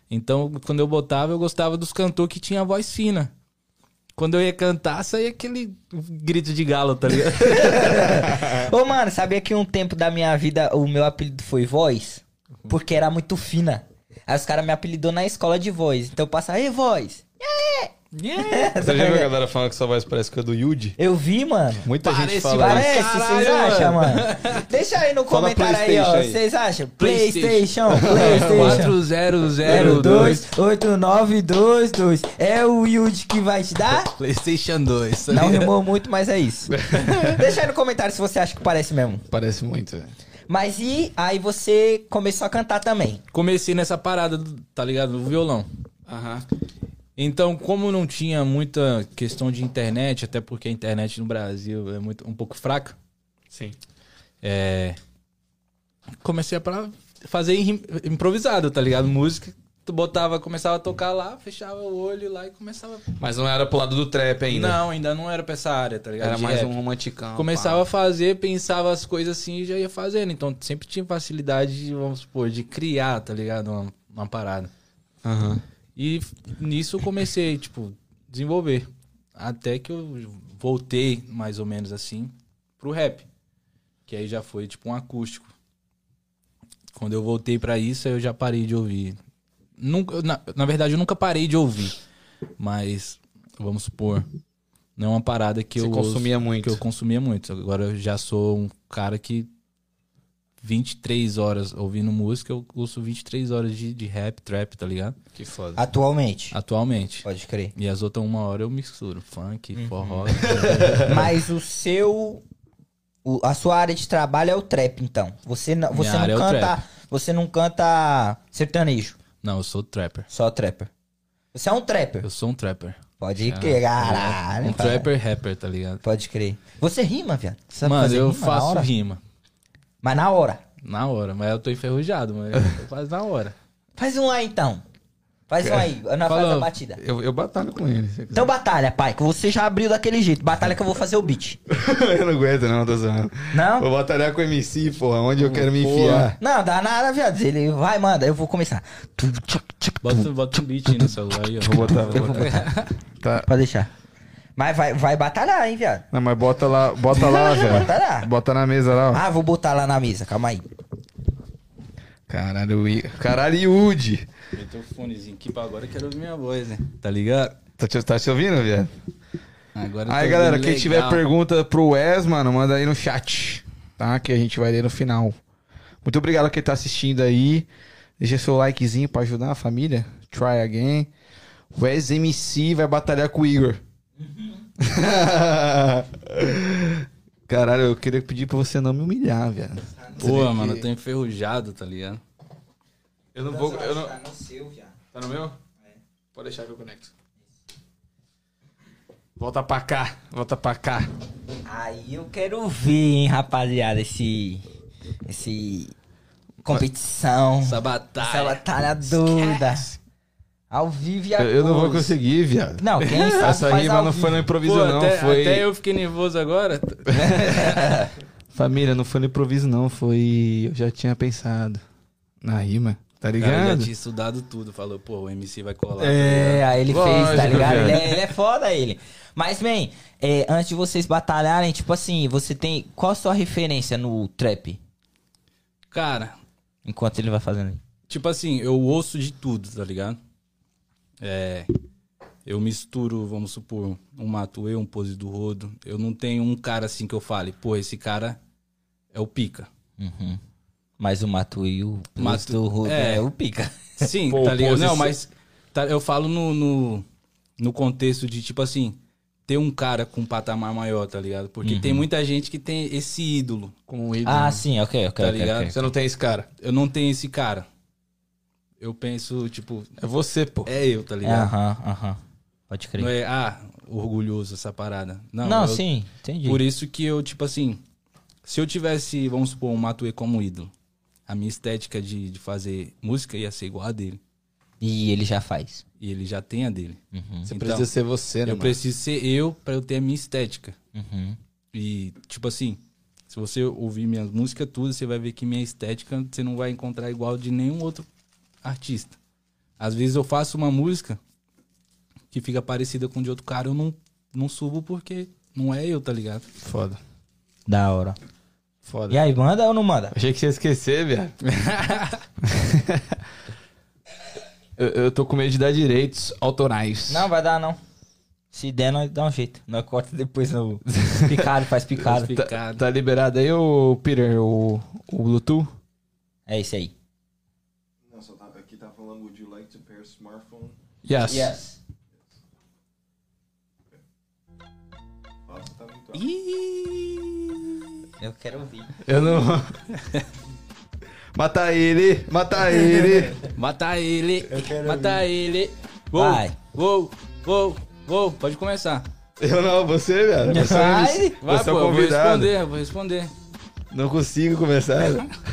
Então, quando eu botava, eu gostava dos cantores que tinham voz fina. Quando eu ia cantar, saía aquele grito de galo, tá ligado? <laughs> Ô, mano, sabia que um tempo da minha vida o meu apelido foi voz? Porque era muito fina. Aí os caras me apelidou na escola de voz. Então eu passava, ei, voz. Você já viu a galera falando que sua voz parece com a do Yuji? Eu vi, mano. Muita gente Parece fala várias- isso. Parece, Caralho, vocês acham, mano. <laughs> Deixa aí no Fala comentário aí, ó. Aí. Vocês acham? PlayStation. PlayStation. 4002 028922. É o Yuji que vai te dar? <laughs> PlayStation 2. tá Não rimou muito, mas é isso. <laughs> Deixa aí no comentário se você acha que parece mesmo. Parece muito, velho. Mas e aí você começou a cantar também? Comecei nessa parada, do- tá ligado? Do violão. Aham. Então, como não tinha muita questão de internet, até porque a internet no Brasil é muito, um pouco fraca, Sim. é, comecei a pra fazer im- improvisado, tá ligado? Música, tu botava, começava a tocar lá, fechava o olho lá e começava... Mas não era pro lado do trap ainda. Não, ainda não era pra essa área, tá ligado? Era De mais rap. um romanticão. Começava a fazer, pensava as coisas assim e já ia fazendo. Então sempre tinha facilidade, de, vamos supor, de criar, tá ligado? Uma, uma parada. pá. Aham. E nisso eu comecei, tipo, desenvolver. Até que eu voltei, mais ou menos assim, pro rap. Que aí já foi tipo um acústico. Quando eu voltei pra isso, aí eu já parei de ouvir. Nunca, na, na verdade, eu nunca parei de ouvir. Mas, vamos supor, não é uma parada que Você eu consumia ouço- muito. Que eu consumia muito. Agora eu já sou um cara que 23 horas ouvindo música, eu ouço 23 horas de, de rap, trap, tá ligado? Que foda. Atualmente. Atualmente. Pode crer. E as outras uma hora eu misturo. Funk, Uhum. forró. <laughs> Mas o seu. o- a sua área de trabalho é o trap, então. Você não, você Minha não área é o canta. trap. Você não canta sertanejo, Não, eu sou trapper. só trapper. Você é um trapper. Eu sou um trapper. Pode crer, caralho. Um trapper rapper, tá ligado? Pode crer. Você rima, viado? Sabe Mano, fazer eu rima faço rima. Mas na hora. Na hora, mas eu tô enferrujado, mas <laughs> eu faço na hora. Faz um aí, então. Faz um aí. Nós faz Fala. a batida. Eu, eu batalho com ele. Então batalha, pai, que você já abriu daquele jeito. Batalha que eu vou fazer o beat. <laughs> eu não aguento, não, tô zoando. Não? Vou batalhar com o MC, porra, onde eu quero me enfiar. Não, dá nada, viado. Ele vai, manda. Eu vou começar. Bota, bota um beat aí no celular aí, ó. Vou botar, vou botar. Tá. Pode deixar. Mas vai, vai batalhar, hein, viado. Não, mas bota lá, bota lá, <laughs> velho. Batalhar. Bota na mesa lá, ó. Ah, vou botar lá na mesa. Calma aí. Caralho, caralho, Yudi. Meteu o fonezinho aqui pra agora, eu quero ouvir minha voz, né? Tá ligado? Tá te, tá te ouvindo, viado? Agora eu Aí, tô galera, ouvindo quem legal. tiver pergunta pro Wes, mano, manda aí no chat, tá? Que a gente vai ler no final. Muito obrigado a quem tá assistindo aí. Deixa seu likezinho pra ajudar a família. Try again. Wes MC vai batalhar com o Igor. <laughs> Caralho, eu queria pedir pra você não me humilhar, velho. Pô, mano, eu tô enferrujado, tá ligado? Eu não vou. Eu não... no seu, viado. Tá no meu? Pode deixar que eu conecto. Volta pra cá, volta pra cá. Aí eu quero ver, hein, rapaziada, esse. Esse. Competição. Essa Essa batalha. batalha doida. Ao vivo e a Eu, eu não vou conseguir, viado. Não, quem sabe Essa faz rima ao não vivo. foi no improviso, Pô, não. até, foi. até eu fiquei nervoso agora. <laughs> Família, não foi no improviso, não. Foi. Eu já tinha pensado. Na rima, tá O cara já ligado? tinha estudado tudo. Falou, pô, o MC vai colar. É, ligado? aí ele fez, tá Lógico, ligado? Ele é, ele é foda, ele. Mas, man, é, antes de vocês batalharem, tipo assim, você tem. Qual a sua referência no trap? Cara, Enquanto ele vai fazendo aí. tipo assim, eu ouço de tudo, tá ligado? É. Eu misturo, vamos supor, um Matuê, um Pose do Rodo. Eu não tenho um cara assim que eu fale, pô, esse cara é o pica. Uhum. Mas o Matu e o Matu- do Rudo é. é. o pica. <laughs> Sim, Pô, tá ligado? posição- Não, mas tá, eu falo no, no, no contexto de, tipo assim, ter um cara com um patamar maior, tá ligado? Porque tem muita gente que tem esse ídolo, Com o ídolo. Ah, sim, ok, ok. tá ok, ligado? ok. Você não tem esse cara. Eu não tenho esse cara. Eu penso, tipo, É você, pô. é eu, tá É, ligado? Aham, aham. Pode crer. Não é, ah, orgulhoso essa parada. Não, Não, eu- sim, entendi. Por isso que eu, tipo assim, se eu tivesse, vamos supor, um Matue como ídolo, a minha estética de, de fazer música ia ser igual a dele. E ele já faz. E ele já tem a dele. Uhum, Você Então, precisa ser você, né, eu mano? preciso ser eu pra eu ter a minha estética. uhum. E, tipo assim, se você ouvir minhas músicas tudo, você vai ver que minha estética você não vai encontrar igual de nenhum outro artista. Às vezes eu faço uma música que fica parecida com de outro cara, eu não, não subo porque não é eu, tá ligado? Foda. Da hora. Foda. E aí, manda ou não manda? Achei que você ia esquecer, viado. <laughs> eu, eu tô com medo de dar direitos autorais. Não, vai dar não. Se der, nós dá um jeito. Nós corta depois no picado, faz <laughs> picado. Tá, picado. tá liberado aí, ô Peter, o, o Bluetooth? É isso aí. Não, só tá, aqui tá falando, would you like to pair smartphone? Yes. Yes. Nossa, tá muito alto. Eu quero ouvir. Eu não. Mata ele! Mata ele! Mata ele! Mata ele! Vai. Uou, uou, uou, pode começar. Eu não, você, velho. Você, Vai. Vai, você é pô, o eu vou convidado. responder, eu vou responder. Não consigo começar.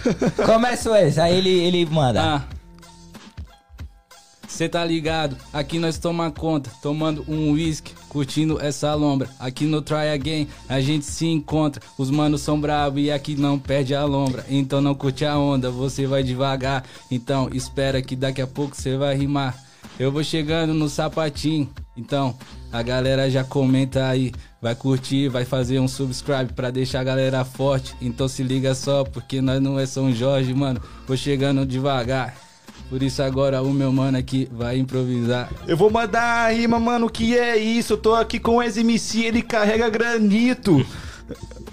<laughs> Começa o ex, aí ele, ele manda. Ah. Cê tá ligado? Aqui nós toma conta, tomando um whisky, curtindo essa lombra. Aqui no Try Again a gente se encontra. Os manos são bravos e aqui não perde a lombra. Então não curte a onda, você vai devagar. Então espera que daqui a pouco você vai rimar. Eu vou chegando no sapatinho. Então a galera já comenta aí. Vai curtir, vai fazer um subscribe pra deixar a galera forte. Então se liga só, porque nós não é São Jorge, mano. Vou chegando devagar. Por isso agora o meu mano aqui vai improvisar. Eu vou mandar a rima, mano, que é isso? Eu tô aqui com o ex-MC, ele carrega granito.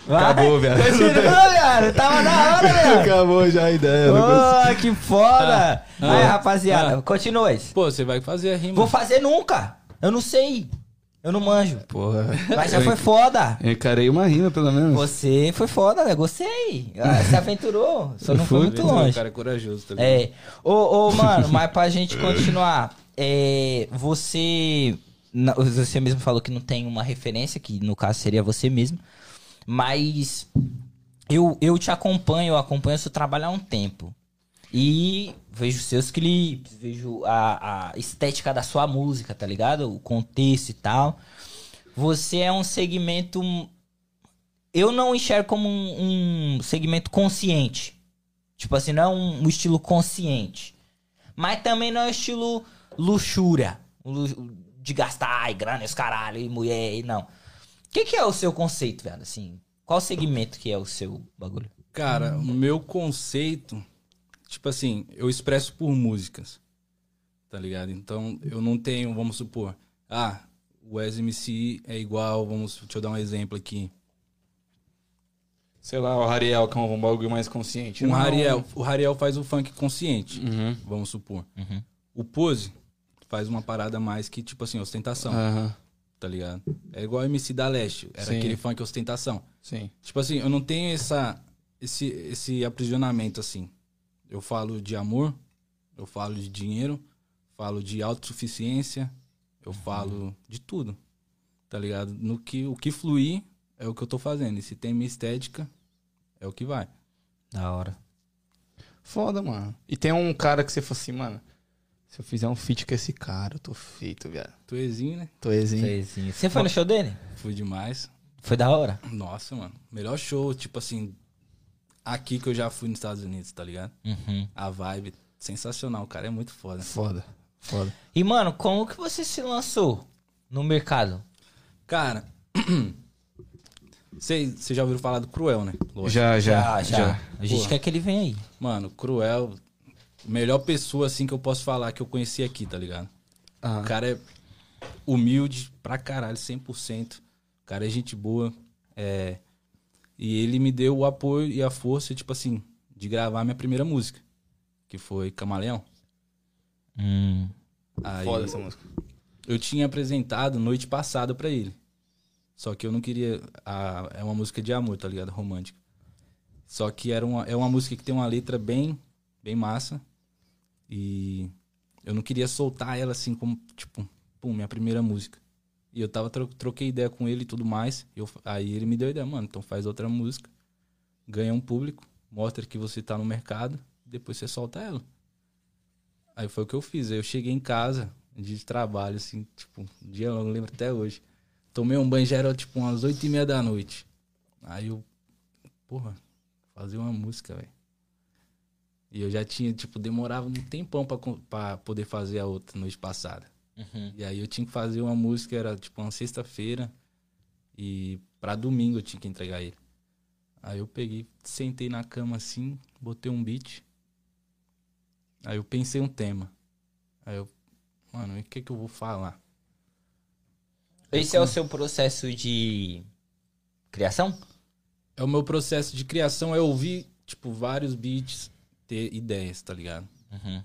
Vai. Acabou, velho. Continua, velho. Tava da hora, <laughs> velho. Acabou já a ideia. Ô, que foda. Ah, aí, ah, rapaziada, ah. continua esse. Pô, você vai fazer a rima. Vou fazer nunca. Eu não sei. Eu não manjo. Porra. Mas já foi foda. Eu encarei uma rima, pelo menos. Você foi foda, né? Gostei. Ah, <laughs> Se aventurou. Só não foi muito O longe. cara é corajoso, ligado? É. Ô, ô, <laughs> mano, mas pra gente continuar, é, você. Você mesmo falou que não tem uma referência, que no caso seria você mesmo. Mas eu, eu te acompanho, eu acompanho seu trabalho há um tempo. E vejo seus clipes, vejo a, a estética da sua música, tá ligado? O contexto e tal. Você é um segmento. Eu não enxergo como um, um segmento consciente. Tipo assim, não é um, um estilo consciente. Mas também não é um estilo luxúria. lu- De gastar e grana, os caralho, e mulher, e não. O que, que é o seu conceito, velho? Assim, qual segmento que é o seu bagulho? Cara, o meu conceito, tipo assim, eu expresso por músicas, tá ligado? Então, eu não tenho, vamos supor, ah, o SMC é igual, vamos, deixa eu dar um exemplo aqui. Sei lá, o Rariel, que é um bagulho mais consciente. Um Não. Rariel, o Rariel faz o funk consciente, Uhum. vamos supor. Uhum. O Pose faz uma parada mais que, tipo assim, ostentação, Aham, tá ligado? É igual o MC da Leste, era Sim. aquele funk ostentação. sim. Tipo assim, eu não tenho essa, esse, esse aprisionamento assim. Eu falo de amor, eu falo de dinheiro, falo de autossuficiência, eu falo de tudo. Tá ligado? No que, o que fluir é o que eu tô fazendo. E se tem minha estética, é o que vai. Da hora. Foda, mano. E tem um cara que você falou assim, mano, se eu fizer um feat com esse cara, eu tô feito, viado. Tuezinho, né? Tô exinho. Fezinho. Você foi no show dele? Fui demais. Foi da hora. Nossa, mano. Melhor show, tipo assim, aqui que eu já fui nos Estados Unidos, tá ligado? Uhum. A vibe, sensacional. O cara é muito foda. Foda, foda. E, mano, como que você se lançou no mercado? Cara, <clears throat> você já ouviu falar do Cruel, né? Lógico. Já, já, já. A gente Porra. quer que ele venha aí. Mano, Cruel, melhor pessoa assim que eu posso falar que eu conheci aqui, tá ligado? Ah. O cara é humilde pra caralho, 100%. O cara é gente boa. É... E ele me deu o apoio e a força, tipo assim, de gravar minha primeira música, que foi Camaleão. Hum. Aí Foda essa música. eu tinha apresentado noite passada pra ele. Só que eu não queria. a- é uma música de amor, tá ligado? Romântica. Só que era uma, é uma música que tem uma letra bem, bem massa. E eu não queria soltar ela assim como, tipo, pum, minha primeira música. E eu tava, tro- troquei ideia com ele e tudo mais. Eu, aí ele me deu a ideia, mano, então faz outra música, ganha um público, mostra que você tá no mercado, depois você solta ela. Aí foi o que eu fiz. Aí eu cheguei em casa, dia de trabalho, assim, tipo, um dia longo, lembro até hoje. Tomei um banho, já era tipo umas oito e meia da noite. Aí eu, porra, fazer uma música, velho. E eu já tinha, tipo, demorava um tempão com- pra poder fazer a outra noite passada. Uhum. E aí eu tinha que fazer uma música, era tipo uma sexta-feira. E pra domingo eu tinha que entregar ele. Aí eu peguei, sentei na cama assim, botei um beat. Aí eu pensei um tema. Aí eu, mano, o que que eu vou falar? Esse é o seu processo de criação? É o meu processo de criação, é ouvir, tipo, vários beats, ter ideias, tá ligado? Uhum.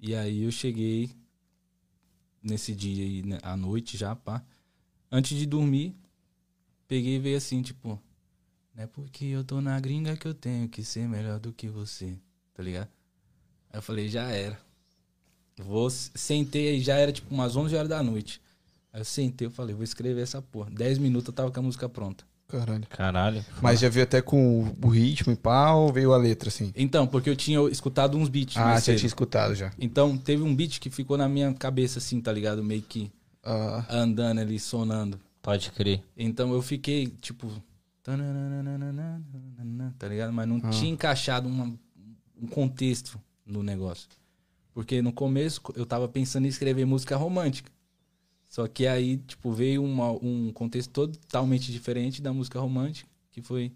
E aí eu cheguei nesse dia aí, né, à noite já, pá. Antes de dormir, peguei e veio assim, tipo, não é porque eu tô na gringa que eu tenho que ser melhor do que você, tá ligado? Aí eu falei, já era. Vou, sentei aí, já era tipo umas 11 horas da noite. Aí eu sentei, eu falei, vou escrever essa porra. 10 minutos eu tava com a música pronta. Caralho. Caralho. Mas já veio até com o ritmo e pá, ou veio a letra, assim? Então, porque eu tinha escutado uns beats Ah, você tinha escutado já. Então, teve um beat que ficou na minha cabeça assim, tá ligado? Meio que Ah, andando ali, sonando. Pode crer. Então eu fiquei, tipo. Tá ligado? Mas não tinha encaixado uma- um contexto no negócio. Porque no começo eu tava pensando em escrever música romântica. Só que aí, tipo, veio uma- um contexto totalmente diferente da música romântica, que foi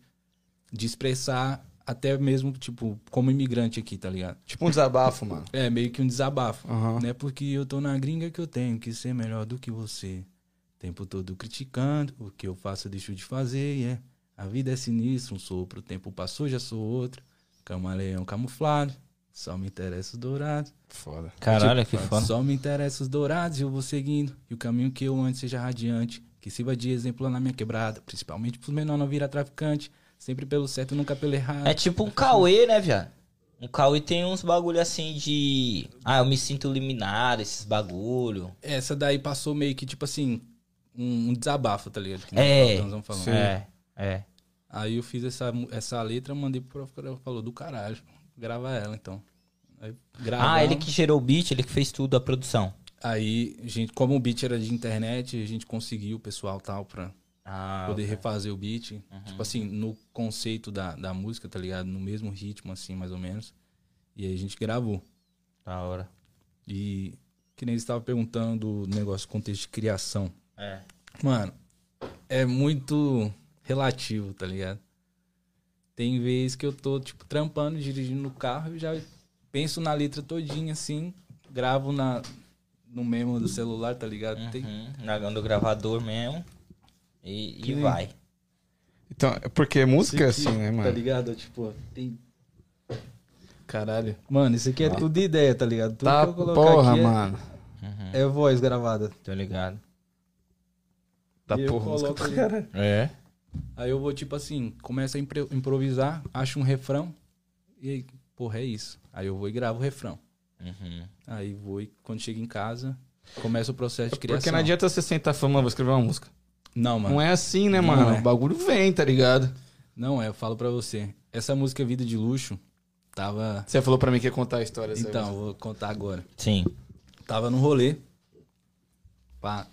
de expressar até mesmo, tipo, como imigrante aqui, tá ligado? tipo um desabafo, mano. É, meio que um desabafo. Aham. Não é porque eu tô na gringa que eu tenho que ser melhor do que você. Tempo todo criticando, o que eu faço eu deixo de fazer, e é. A vida é sinistra, um sopro, o tempo passou, já sou outro. Camaleão camuflado, só me interessa os dourados. Foda. Caralho, que Tipo, foda. Só me interessa os dourados e eu vou seguindo. E o caminho que eu antes seja radiante. Que sirva de exemplo lá na minha quebrada. Principalmente pros menores não virar traficante. Sempre pelo certo, nunca pelo errado. É tipo um Cauê, né, viado? Um Cauê tem uns bagulho assim de. Ah, eu me sinto eliminado, esses bagulho. Essa daí passou meio que, tipo assim, um, um desabafo, tá ligado? Que É. o Faltãozão falou. É, é. Aí eu fiz essa, essa letra, mandei pro prof, falou, do caralho, grava ela então. Ah, gravamos. ele que gerou o beat, ele que fez tudo, a produção. Aí, gente, como o beat era de internet, a gente conseguiu o pessoal tal pra Ah, poder refazer o beat. Tipo assim, no conceito da, da música, tá ligado? No mesmo ritmo, assim, mais ou menos. E aí a gente gravou. da hora. E que nem eles estavam perguntando do negócio contexto de criação. É. Mano, é muito relativo, tá ligado? Tem vezes que eu tô, tipo, trampando, dirigindo no carro e já penso na letra todinha, assim, gravo na, no memo do celular, tá ligado? Tem- Uhum, na- no gravador mesmo. E, e vai. Então, é porque música é assim, né, Tá mano? ligado? Tipo, tem... Caralho. Mano, isso aqui é tudo ideia, tá ligado? Tudo Tá que eu colocar porra, aqui é- mano. É, voz gravada. Tô ligado. Tá E porra, música coloco pra caralho. É. Aí eu vou, tipo assim, começo a impre- improvisar, acho um refrão, e aí, porra, é isso. Aí eu vou e gravo o refrão. Uhum. Aí vou e quando chego em casa, começa o processo de criação. Porque não adianta você sentar falando, "Ah, vou escrever uma música. Não, mano. Não é assim, né, Não mano? é. O bagulho vem, tá ligado? Não é, eu falo pra você. Essa música Vida de Luxo tava. Você falou pra mim que ia contar a história. Então, vou contar agora. Sim. Tava no rolê. Pá.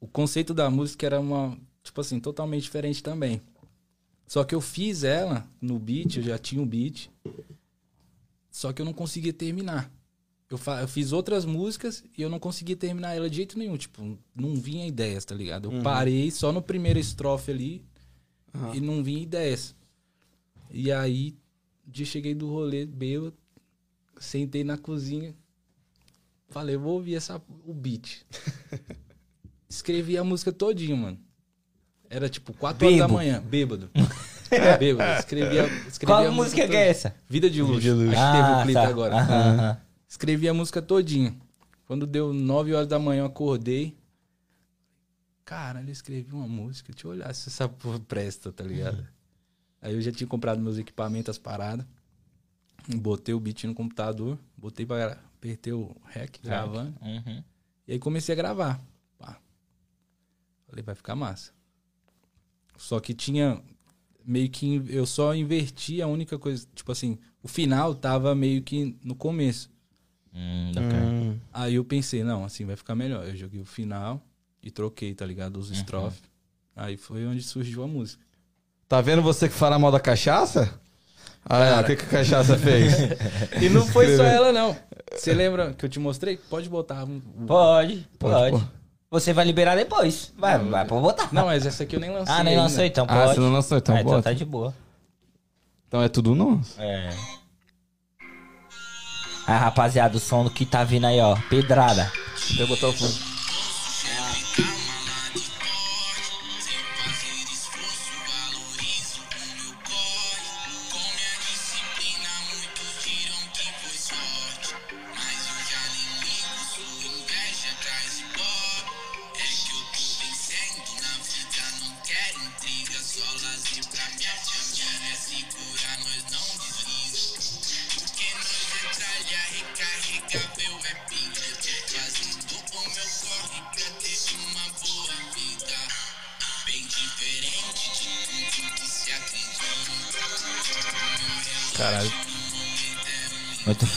O conceito da música era uma. Tipo assim, totalmente diferente também. Só que eu fiz ela no beat, eu já tinha o beat. Só que eu não conseguia terminar. Eu, fa- eu fiz outras músicas e eu não conseguia terminar ela de jeito nenhum. Tipo, não vinha ideias, tá ligado? Eu parei só no primeiro estrofe ali e não vinha ideias. E aí, dia cheguei do rolê, bêbado, sentei na cozinha, falei, vou ouvir essa, o beat. <laughs> Escrevi a música todinha, mano. Era tipo 4 horas da manhã, bêbado. <laughs> bêbado. Escrevi a, escrevi Qual a música que toda. é essa? Vida de Luxo. Vida de Luxo. Acho que teve o Ah, clipe tá. agora. Aham. Escrevi a música todinha. Quando deu 9 horas da manhã, eu acordei. Caralho, eu escrevi uma música. Deixa eu olhar se essa porra presta, tá ligado? Aí eu já tinha comprado meus equipamentos, as paradas. Botei o beat no computador, botei pra. Apertei o rec, gravando. Uhum. E aí comecei a gravar. Pá. Falei, vai ficar massa. Só que tinha meio que eu só inverti a única coisa, tipo assim, o final tava meio que no começo. Hum, ok. Aí eu pensei, não, assim vai ficar melhor. Eu joguei o final e troquei, tá ligado? Os estrofes. Aí foi onde surgiu a música. Tá vendo você que fala mal da cachaça? Ah, o que, que a cachaça fez? <laughs> E não foi só ela, não. Você lembra que eu te mostrei? Pode botar. Pode, Pode, pode. Você vai liberar depois. Vai, vai pra botar. Não, mas essa aqui eu nem lancei. ah, nem ainda. lançou então, Ah, pode. você não lançou, então Ah, então bota. tá de boa. Então é tudo nosso. É. Aí, rapaziada, o som que tá vindo aí, ó. Pedrada. Deixa eu botar o fundo.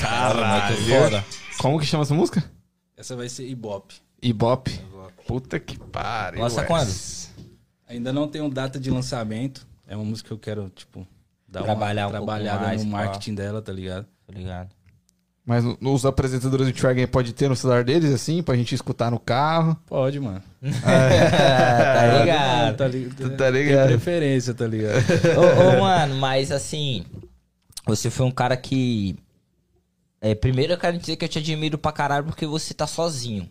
Caralho, muito foda. Como que chama essa música? Essa vai ser Ibope. Ibope. Puta que pariu. Lança quando? Ainda não tenho data de lançamento. É uma música que eu quero, tipo, dar Trabalhar um uma pouco trabalhada mais, no marketing dela, tá ligado? Tá ligado? Mas os apresentadores do Game pode ter no celular deles, assim, pra gente escutar no carro. Pode, mano. <laughs> tá ligado? Tá, li... Tu tá Tem ligado? preferência, tá ligado? ô, ô, mano, mas assim, você foi um cara que. É, primeiro eu quero dizer que eu te admiro pra caralho porque você tá sozinho.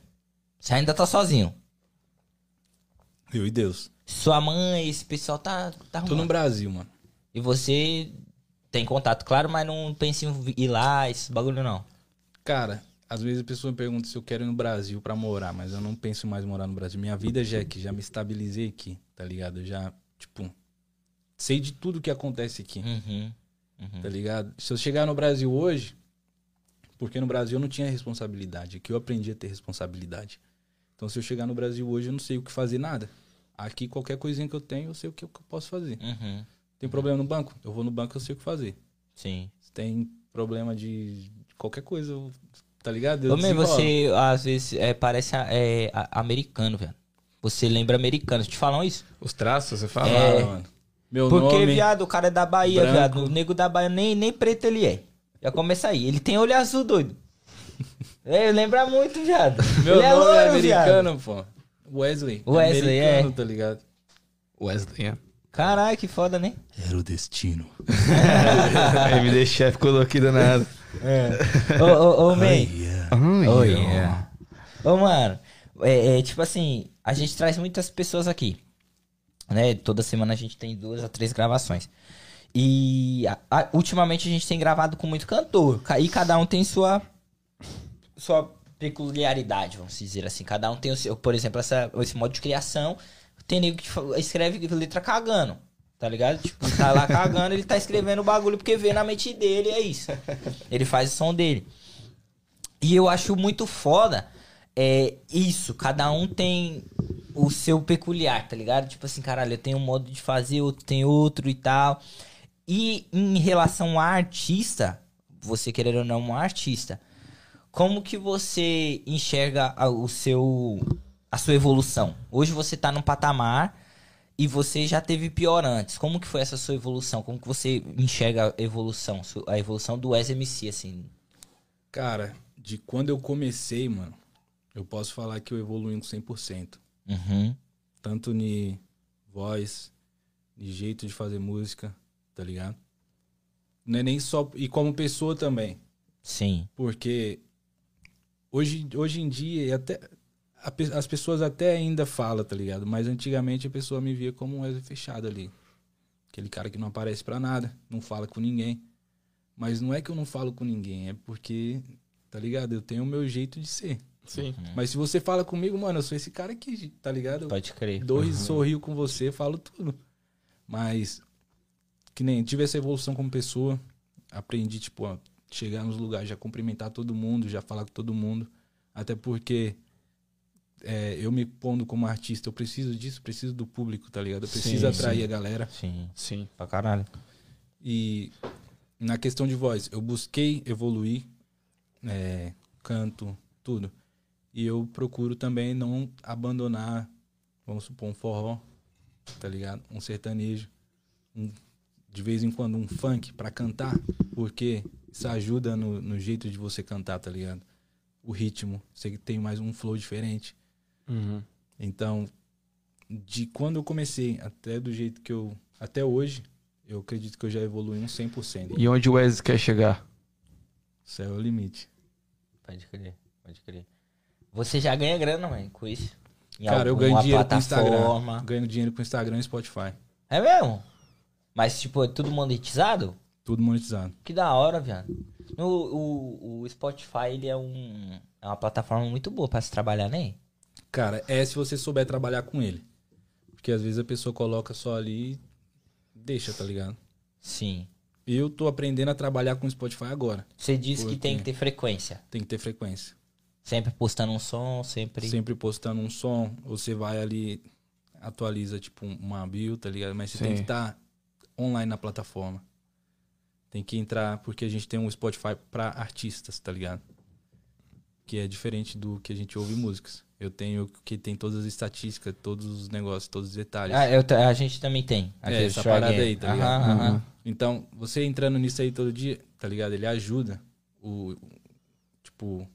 Você ainda tá sozinho. Eu e Deus. Sua mãe, esse pessoal tá, tá Tô arrumando. no Brasil, mano. E você tem contato, claro, mas não pensa em ir lá, esse bagulho não. Cara, às vezes a pessoa me pergunta se eu quero ir no Brasil pra morar, mas eu não penso mais em morar no Brasil. Minha vida já é aqui, já me estabilizei aqui, tá ligado? Eu já, tipo, sei de tudo que acontece aqui, Uhum. tá ligado? Se eu chegar no Brasil hoje, porque no Brasil eu não tinha responsabilidade, aqui eu aprendi a ter responsabilidade. Então se eu chegar no Brasil hoje, eu não sei o que fazer nada. Aqui qualquer coisinha que eu tenho, eu sei o que eu posso fazer. Uhum. Tem problema no banco? Eu vou no banco, eu sei o que fazer. Sim. Se tem problema de qualquer coisa, eu- tá ligado? Eu você às vezes é, parece é, americano, velho. Você lembra americano. Te falam isso? Os traços, você fala? É. Mano. Meu Porque, nome... viado, o cara é da Bahia, branco. viado. O nego da Bahia nem, nem preto ele é. Já começa aí. Ele tem olho azul, doido. <laughs> É, lembra muito, viado. Meu ele é nome é loiro, viado. americano, pô. Wesley. Wesley, americano, é. tá ligado? Wesley, é. Caralho, que foda, né? Era o destino. <laughs> MD Chef colocou danado. ô, ô, ô, man. Ai, Oh, yeah. Ô, mano, é, é, tipo assim, a gente traz muitas pessoas aqui. Né? Toda semana a gente tem duas a três gravações. E a- a- ultimamente a gente tem gravado com muito cantor. ca- E cada um tem sua, sua peculiaridade, vamos dizer assim. Cada um tem o seu, por exemplo, essa, esse modo de criação. Tem nego que escreve letra cagando. Tá ligado? Tipo, tá lá <laughs> cagando, ele tá escrevendo o bagulho porque vê na mente dele, é isso. Ele faz o som dele. E eu acho muito foda é isso, cada um tem o seu peculiar, tá ligado? Tipo assim, caralho, eu tenho um modo de fazer, outro tem outro e tal. E em relação a artista, você querendo ou não um artista, como que você enxerga a- o seu a sua evolução? Hoje você tá num patamar e você já teve pior antes. Como que foi essa sua evolução? Como que você enxerga a evolução, a evolução do SMC assim? Cara, de quando eu comecei, mano, eu posso falar que eu evolui uns 100%. Uhum. Tanto de voz, de jeito de fazer música, tá ligado? Não é nem só. E como pessoa também. Sim. Porque hoje, hoje em dia, e até, a as pessoas até ainda falam, tá ligado? Mas antigamente a pessoa me via como um Wesley fechado ali. Aquele cara que não aparece pra nada, não fala com ninguém. Mas não é que eu não falo com ninguém, é porque, tá ligado? Eu tenho o meu jeito de ser. Sim. Mas se você fala comigo, mano, eu sou esse cara aqui, tá ligado? Pode crer. dou e sorrio com você, falo tudo. Mas, que nem tive essa evolução como pessoa, aprendi, tipo, a chegar nos lugares, já cumprimentar todo mundo, já falar com todo mundo. Até porque é, eu me pondo como artista, eu preciso disso, preciso do público, tá ligado? Eu preciso Sim, atrair sim. a galera. Sim. Sim. Pra caralho. E na questão de voz, eu busquei evoluir, é, canto, tudo. E eu procuro também não abandonar, vamos supor, um forró, tá ligado? Um sertanejo, um- de vez em quando um funk pra cantar, porque isso ajuda no, no jeito de você cantar, tá ligado? O ritmo, você tem mais um flow diferente. Uhum. Então, de quando eu comecei até do jeito que eu. Até hoje, eu acredito que eu já evolui uns 100%. E onde o Wesley quer chegar? Isso é o limite. Pode crer. Pode crer. Você já ganha grana, mano, com isso? Em Cara, eu ganho dinheiro com o Instagram. plataforma. Ganho dinheiro com o Instagram e Spotify. É mesmo? Mas, tipo, é tudo monetizado? Tudo monetizado. Que da hora, viado. No, o, o Spotify, ele é um... É uma plataforma muito boa pra se trabalhar, né? Cara, é se você souber trabalhar com ele. Porque às vezes a pessoa coloca só ali e deixa, tá ligado? Sim. Eu tô aprendendo a trabalhar com o Spotify agora. Você disse que tem que ter frequência. Tem que ter frequência. Sempre postando um som, sempre... Sempre postando um som, você vai ali, atualiza tipo uma build, tá ligado? Mas você tem Sim. que estar online na plataforma. Tem que entrar, porque a gente tem um Spotify pra artistas, tá ligado? Que é diferente do que a gente ouve músicas. Eu tenho que tem todas as estatísticas, todos os negócios, todos os detalhes. Ah, eu, a gente também tem. É, essa parada aí, tá Aham, ligado? aham. Então, você entrando nisso aí todo dia, tá ligado? Ele ajuda o tipo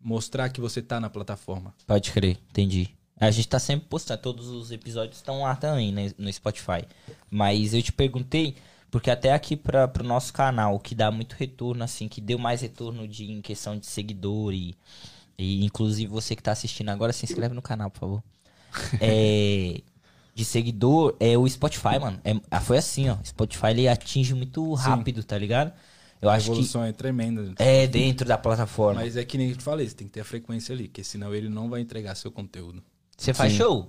mostrar que você tá na plataforma. Pode crer, entendi. A gente tá sempre postando, todos os episódios estão lá também, né, no Spotify. Mas eu te perguntei, porque até aqui para pro nosso canal, que dá muito retorno, assim, que deu mais retorno de, em questão de seguidor e, e inclusive você que tá assistindo agora, se inscreve no canal, por favor. <laughs> É, de seguidor, é o Spotify, mano. É, ah, foi assim, ó. Spotify ele atinge muito rápido, tá ligado? Eu A acho que evolução é tremenda. é dentro da plataforma. Mas é que nem eu te falei, você tem que ter a frequência ali, porque senão ele não vai entregar seu conteúdo. Você faz Sim. show?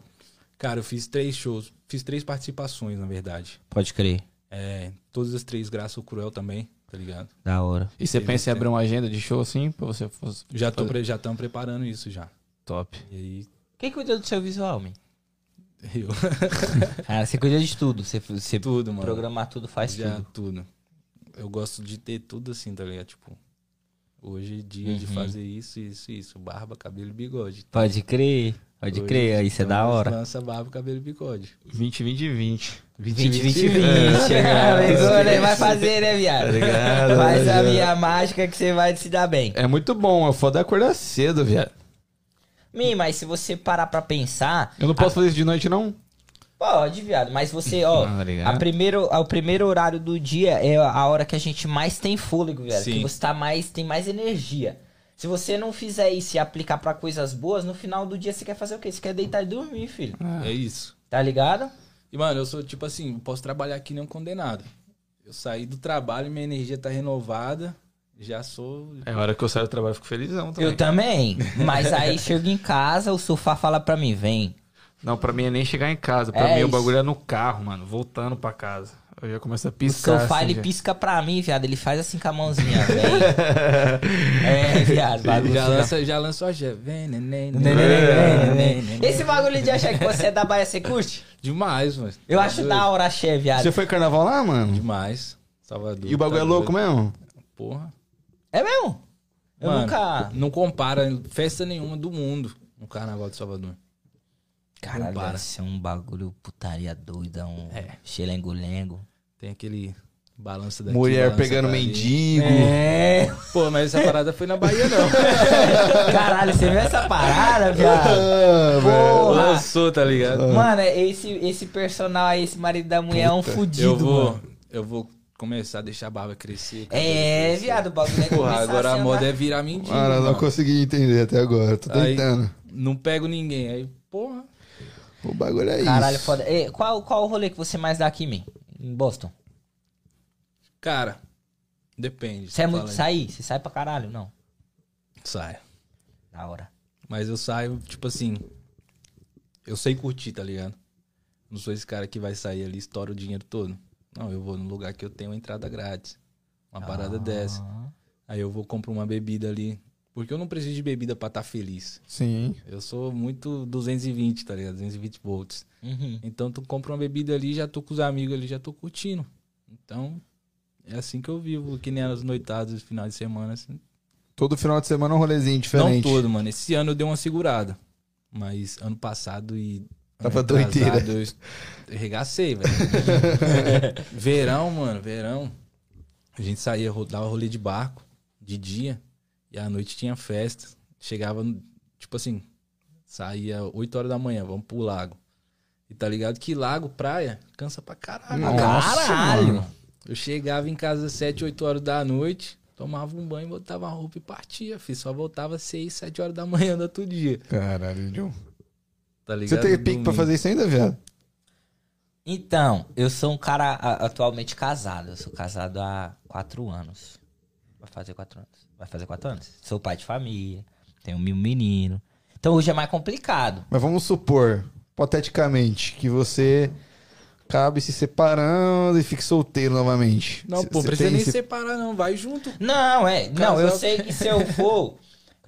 Cara, eu fiz três shows, fiz três participações, na verdade. Pode crer. É, todas as três, graças ao Cruel também, tá ligado? Da hora. E você pensa em abrir uma agenda de show assim, pra você fosse Já tô fazer? pre- já estamos preparando isso já. top. E aí, Quem cuida do seu visual, man? eu Cara, <laughs> você cuida de tudo. Você, você tudo, mano. programar tudo, faz já tudo. tudo. Eu gosto de ter tudo assim, tá ligado? Tipo, hoje é dia de Uhum. fazer isso, isso, isso, barba, cabelo e bigode. Pode crer. Pode Hoje, crer, isso é então, da nós hora. Lança barba, cabelo e bigode. 20, 20, 20. 20, 20, 20. 20. Agora né? vai fazer, né, viado? Tá ligado? Faz a minha mágica que você vai se dar bem. É muito bom, é foda acordar cedo, viado. Mi, mas se você parar pra pensar. Eu não posso fazer isso de noite, não? Pode, viado, mas você, ó. Ah, <laughs> ligado. a primeiro, o primeiro horário do dia é a hora que a gente mais tem fôlego, viado. Sim. Que você tá mais, tem mais energia. Se você não fizer isso e aplicar pra coisas boas, no final do dia você quer fazer o quê? Você quer deitar e dormir, filho. É isso. Tá ligado? E, mano, eu sou tipo assim, eu posso trabalhar aqui nem um condenado. Eu saí do trabalho, minha energia tá renovada. Já sou. É hora que eu saio do trabalho, eu fico felizão também. Eu também. Mas aí chego em casa, o sofá fala pra mim, vem. Não, pra mim é nem chegar em casa. Pra É mim o isso. bagulho é no carro, mano. Voltando pra casa. Eu já começo a O piscar. sofá, assim, ele já. pisca pra mim, viado. Ele faz assim com a mãozinha, <laughs> é, viado. Bagulho Já fica- lança, já lança o Gé. Vem, neném, Neném, neném, neném, neném, neném. Esse bagulho de achar que você é da Bahia, você curte? Demais, mano. Eu Tá acho doido? da hora axé, viado. Você foi carnaval lá, mano? Demais. Salvador. E o bagulho tá é louco doido. mesmo? Porra. É mesmo? Eu Mano, nunca... Não compara festa nenhuma do mundo no Carnaval de Salvador. Caralho, deve ser um bagulho putaria doida, um É. xelengo-lengo. Tem aquele Balança daqui, Mulher balança pegando pra ali. mendigo. É. Pô, mas essa parada foi na Bahia, não. <laughs> Caralho, você viu essa parada, viado? Ah, Porra. Lançou, tá ligado? Mano, esse, esse personal aí, esse marido da mulher é um fudido, Eu vou, mano. eu vou começar a deixar a barba crescer. É, crescer. viado, o bagulho é Porra, agora a a moda é virar mendigo. Cara, não mano. consegui entender até agora. Tô Aí- tentando. Não pego ninguém. Aí, porra. O bagulho é Caralho, isso. foda. Ei, qual, qual o rolê que você mais dá aqui, man? Em Boston? Cara, depende. Você é muito aí. sair? Você sai pra caralho? Não. Sai. Da hora. Mas eu saio, tipo assim. Eu sei curtir, tá ligado? Não sou esse cara que vai sair ali e estoura o dinheiro todo. Não, eu vou num lugar que eu tenho uma entrada grátis. Uma parada dessa. Ah. Aí eu vou comprar uma bebida ali. Porque eu não preciso de bebida pra estar feliz. Sim. Eu sou muito 220, tá ligado? 220 volts. Uhum. Então tu compra uma bebida ali, já tô com os amigos ali, já tô curtindo. Então, é assim que eu vivo, que nem as noitadas, final de semana, assim. Todo final de semana um rolezinho diferente. Não todo, mano. Esse ano eu dei uma segurada. Mas ano passado e. Tava ano doideira. Eu arregacei, velho. <laughs> verão, mano, verão. A gente saía, dava rolê de barco, de dia. E à noite tinha festa. Chegava, tipo assim, saía 8 horas da manhã, vamos pro lago. E tá ligado que lago, praia, cansa pra caralho. Nossa, Caralho! mano. Eu chegava em casa às 7, 8 horas da noite, tomava um banho, botava a roupa e partia, filho. Só voltava às 6, 7 horas da manhã do outro dia. Caralho, John. Tá Você ligado? tem pique pra Domingo. fazer isso ainda, viado? Então, eu sou um cara a- atualmente casado. Eu sou casado há quatro anos. Vai fazer quatro anos. Vai fazer quatro anos. Sou pai de família. Tenho mil menino. Então hoje é mais complicado. Mas vamos supor, hipoteticamente, que você acabe se separando e fique solteiro novamente. Não, pô, você precisa nem esse- separar, não. Vai junto. Não, é. Não, eu Casal. sei que se eu for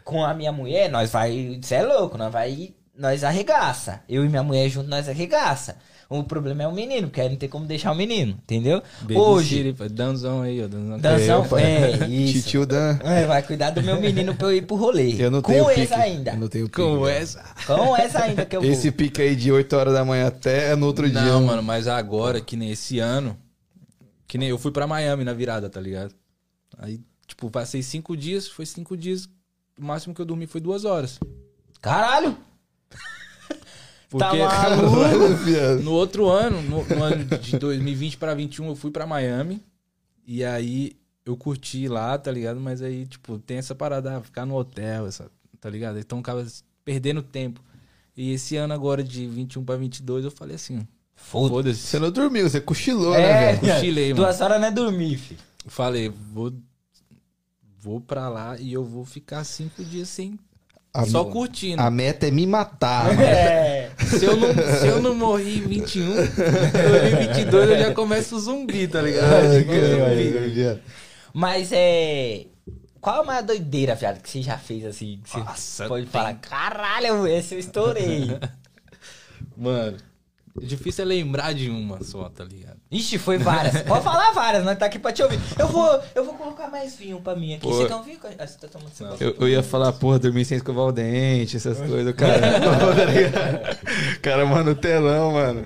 com a minha mulher, nós vai. Você é louco, nós vai. Nós arregaça. Eu e minha mulher junto, nós arregaça. O problema é o menino, porque aí não tem como deixar o menino, entendeu? Hoje. Babysitter, pô, Danzão aí, ó. Danzão. Danzão, é, <laughs> isso. Titio Dan. É, vai cuidar do meu menino pra eu ir pro rolê. Eu não com tenho esse pique. ainda. Eu não tenho pique. Com essa. Com essa ainda que eu Esse vou. pique aí de 8 horas da manhã até no outro dia. Não, mano, mas agora, que nem esse ano, que nem eu fui pra Miami na virada, tá ligado? Aí, tipo, passei cinco dias, foi cinco dias, o máximo que eu dormi foi duas horas. Caralho! Porque Tá Caralho, <laughs> viado. no outro ano, no, no ano de 2020 pra 21, eu fui pra Miami. E aí eu curti lá, tá ligado? Mas aí, tipo, tem essa parada, ah, ficar no hotel, essa, tá ligado? Então acaba perdendo tempo. E esse ano agora, de 21 pra 22, eu falei assim, Foda-se. Você não dormiu, você cochilou, né, É, velho? Cochilei, mano. duas horas não é dormir, filho. Eu Falei, vou, vou pra lá e eu vou ficar cinco dias sem. A, só curtindo. a meta é me matar. É. Se, eu não, se eu não morri em 21, eu em 22 eu já começo o zumbi, tá ligado? Ai, Tipo, zumbi. Mas é. Qual a maior doideira, viado, que você já fez assim? Que você Nossa, pode tem- falar, caralho, esse eu estourei. <laughs> Mano, é difícil é lembrar de uma só, tá ligado? Ixi, foi várias. Pode falar várias, nós tá aqui pra te ouvir. Eu vou, eu vou colocar mais vinho pra mim aqui. Pô. Você quer um vinho? Ah, você tá tomando Não. Eu, eu ia falar, porra, dormir sem escovar o dente, essas coisas, cara. Tá <laughs> ligado? <laughs> cara, mano, telão, mano.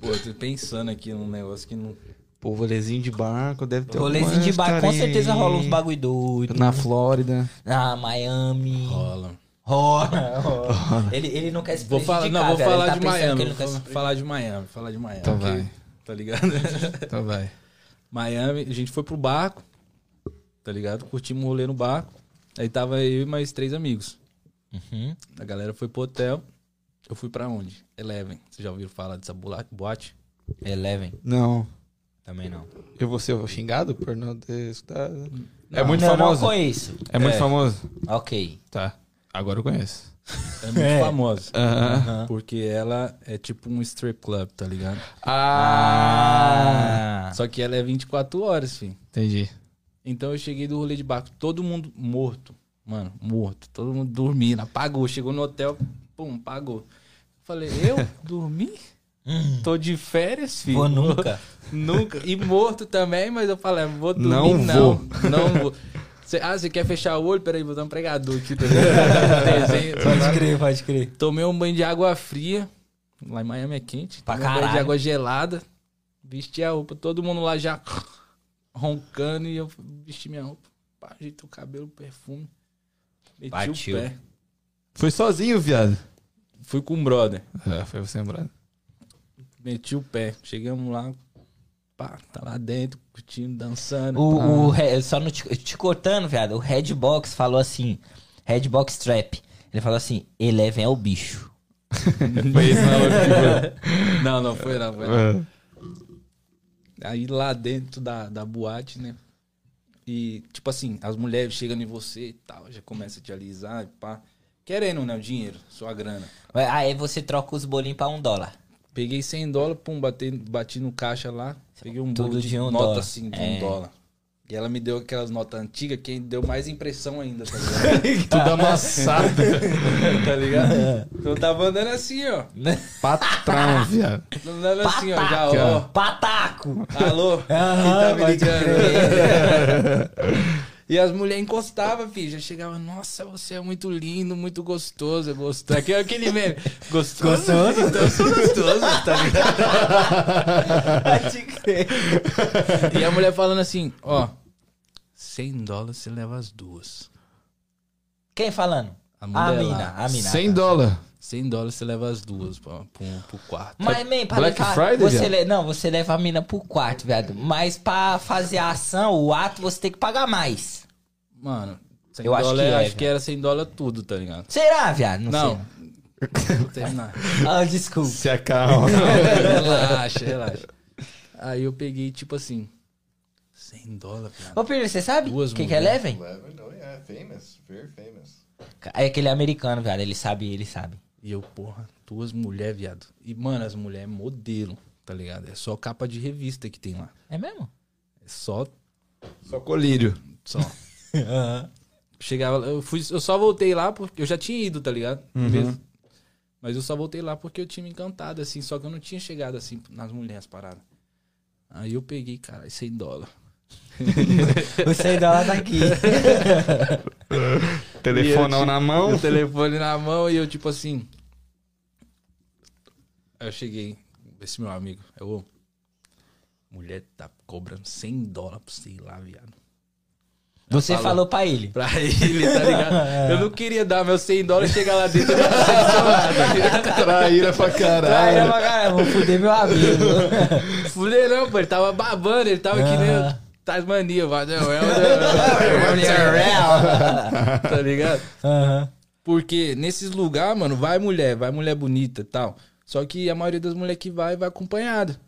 Pô, eu tô pensando aqui num negócio que não. Pô, rolezinho de barco, deve ter Rolezinho de bar, com certeza rola uns bagulho doido. Na Flórida. Na Miami. rola. Rola. rola. Ele, ele não quer se Vou falar, não, vou velho. falar tá de Miami. Vou falar de Miami, falar de Miami. Então ok? vai. Tá ligado? <laughs> Então vai. Miami, a gente foi pro barco, tá ligado? Curtimos um rolê no barco. Aí tava eu e mais três amigos. Uhum. A galera foi pro hotel. Eu fui pra onde? Eleven. Vocês já ouviram falar dessa boate? Eleven. Não. Também não. Eu vou ser xingado por não ter escutado? É Não, muito não, famoso? Não conheço. É muito É. famoso? Ok. Tá. Agora eu conheço. É muito É. famosa. Aham. Porque ela é tipo um strip club, tá ligado? Ah, Ah. Só que ela é 24 horas, filho. entendi. Então eu cheguei do rolê de barco, todo mundo morto. Mano, morto. Todo mundo dormindo. Apagou. Chegou no hotel, pum, apagou. Falei, eu dormi? Tô de férias, filho. Vou nunca. <laughs> nunca. E morto também, mas eu falei, vou dormir, Não não. vou. Não, vou. Cê- ah, você quer fechar o olho? Peraí, vou dar um pregador aqui. Tá? <laughs> Desenho, Pode crer, pode crer. Tomei um banho de água fria. Lá em Miami é quente. Pra Tomei um banho de caralho. água gelada. Vesti a roupa, todo mundo lá já roncando e eu vesti minha roupa. Pá, ajeitei o cabelo, perfume. Meti Partiu. o pé. Foi sozinho, viado. Fui com o brother. É, foi você, brother. Meti o pé. Chegamos lá. Pá, tá lá dentro, curtindo, dançando. O, o só no te, te cortando, viado, o Redbox falou assim, Redbox Trap, ele falou assim, Eleven é o bicho. <laughs> Foi esse não, foi- <laughs> não, não foi não, foi não. É. Aí lá dentro da, da boate, né? E, tipo assim, as mulheres chegando em você e tal, já começa a te alisar e pá. Querendo, né? O dinheiro, sua grana. Aí você troca os bolinhos pra um dólar. Peguei 100 dólares, pum, bati, bati no caixa lá. Peguei um Tudo bolo de, de um nota dólar. assim, de É. um dólar. E ela me deu aquelas notas antigas que deu mais impressão ainda, tá ligado? <laughs> Tudo amassado. <laughs> tá ligado? Então eu tava andando assim, ó. Patrão, <laughs> viado. Andando assim, ó, já, ó. Pataco! Alô? Quem tá me ligando? E as mulheres encostavam, filho. Já chegava, nossa, você é muito lindo, muito gostoso. Gostoso. Aquele, aquele meme. Gostoso? Gostoso? Então eu sou gostoso, tá ligado? <laughs> E a mulher falando assim, ó. 100 dólares você leva as duas. Quem falando? A A mina, a mina. 100 dólares. 100 dólares você leva as duas pra, pro, pro quarto. Mas, man, pra Black levar, Friday, você le- Não, você leva a mina pro quarto, viado. Mas pra fazer a ação, o ato, você tem que pagar mais. Mano, 100 Eu acho dólares, que é, acho que era 100 dólares tudo, tá ligado? Será, viado? Não, Não. sei. Vou terminar. <laughs> Ah, desculpa. Se acalma. <laughs> relaxa, relaxa. Aí eu peguei, tipo assim, 100 dólares, viado. Ô, Pedro, você sabe Duas o que, que é. Eleven? Eleven, no, yeah, famous, very famous. É aquele americano, viado. Ele sabe, ele sabe. E eu, porra, duas mulheres, viado. E, mano, as mulheres é modelo, tá ligado? É só capa de revista que tem lá. É mesmo? É só, Só colírio. só. <laughs> Chegava, eu fui, eu só voltei lá porque eu já tinha ido, tá ligado? Mesmo. Mas eu só voltei lá porque eu tinha me encantado, assim, só que eu não tinha chegado assim nas mulheres paradas. Aí eu peguei, cara, 100 dólares. O 100 dólares tá aqui. <laughs> Telefonão eu, na mão. O telefone na mão e eu, tipo assim. Aí eu cheguei, esse meu amigo, eu. Mulher tá cobrando 100 dólares pra você ir lá, viado. Você Falou. falou pra ele. Pra ele, tá ligado? <laughs> Eu não queria dar meus 100 dólares e chegar lá dentro e não decepcionar, tá ligado? Traíra pra caralho. <laughs> cara, vou fuder meu amigo. Fudei não, pô, ele tava babando, ele tava que nem Ah. Tasmania, vadeu, tá ligado? Aham. Porque nesses lugares, mano, vai mulher, vai mulher bonita e tal. Só que a maioria das mulheres que vai, vai acompanhada.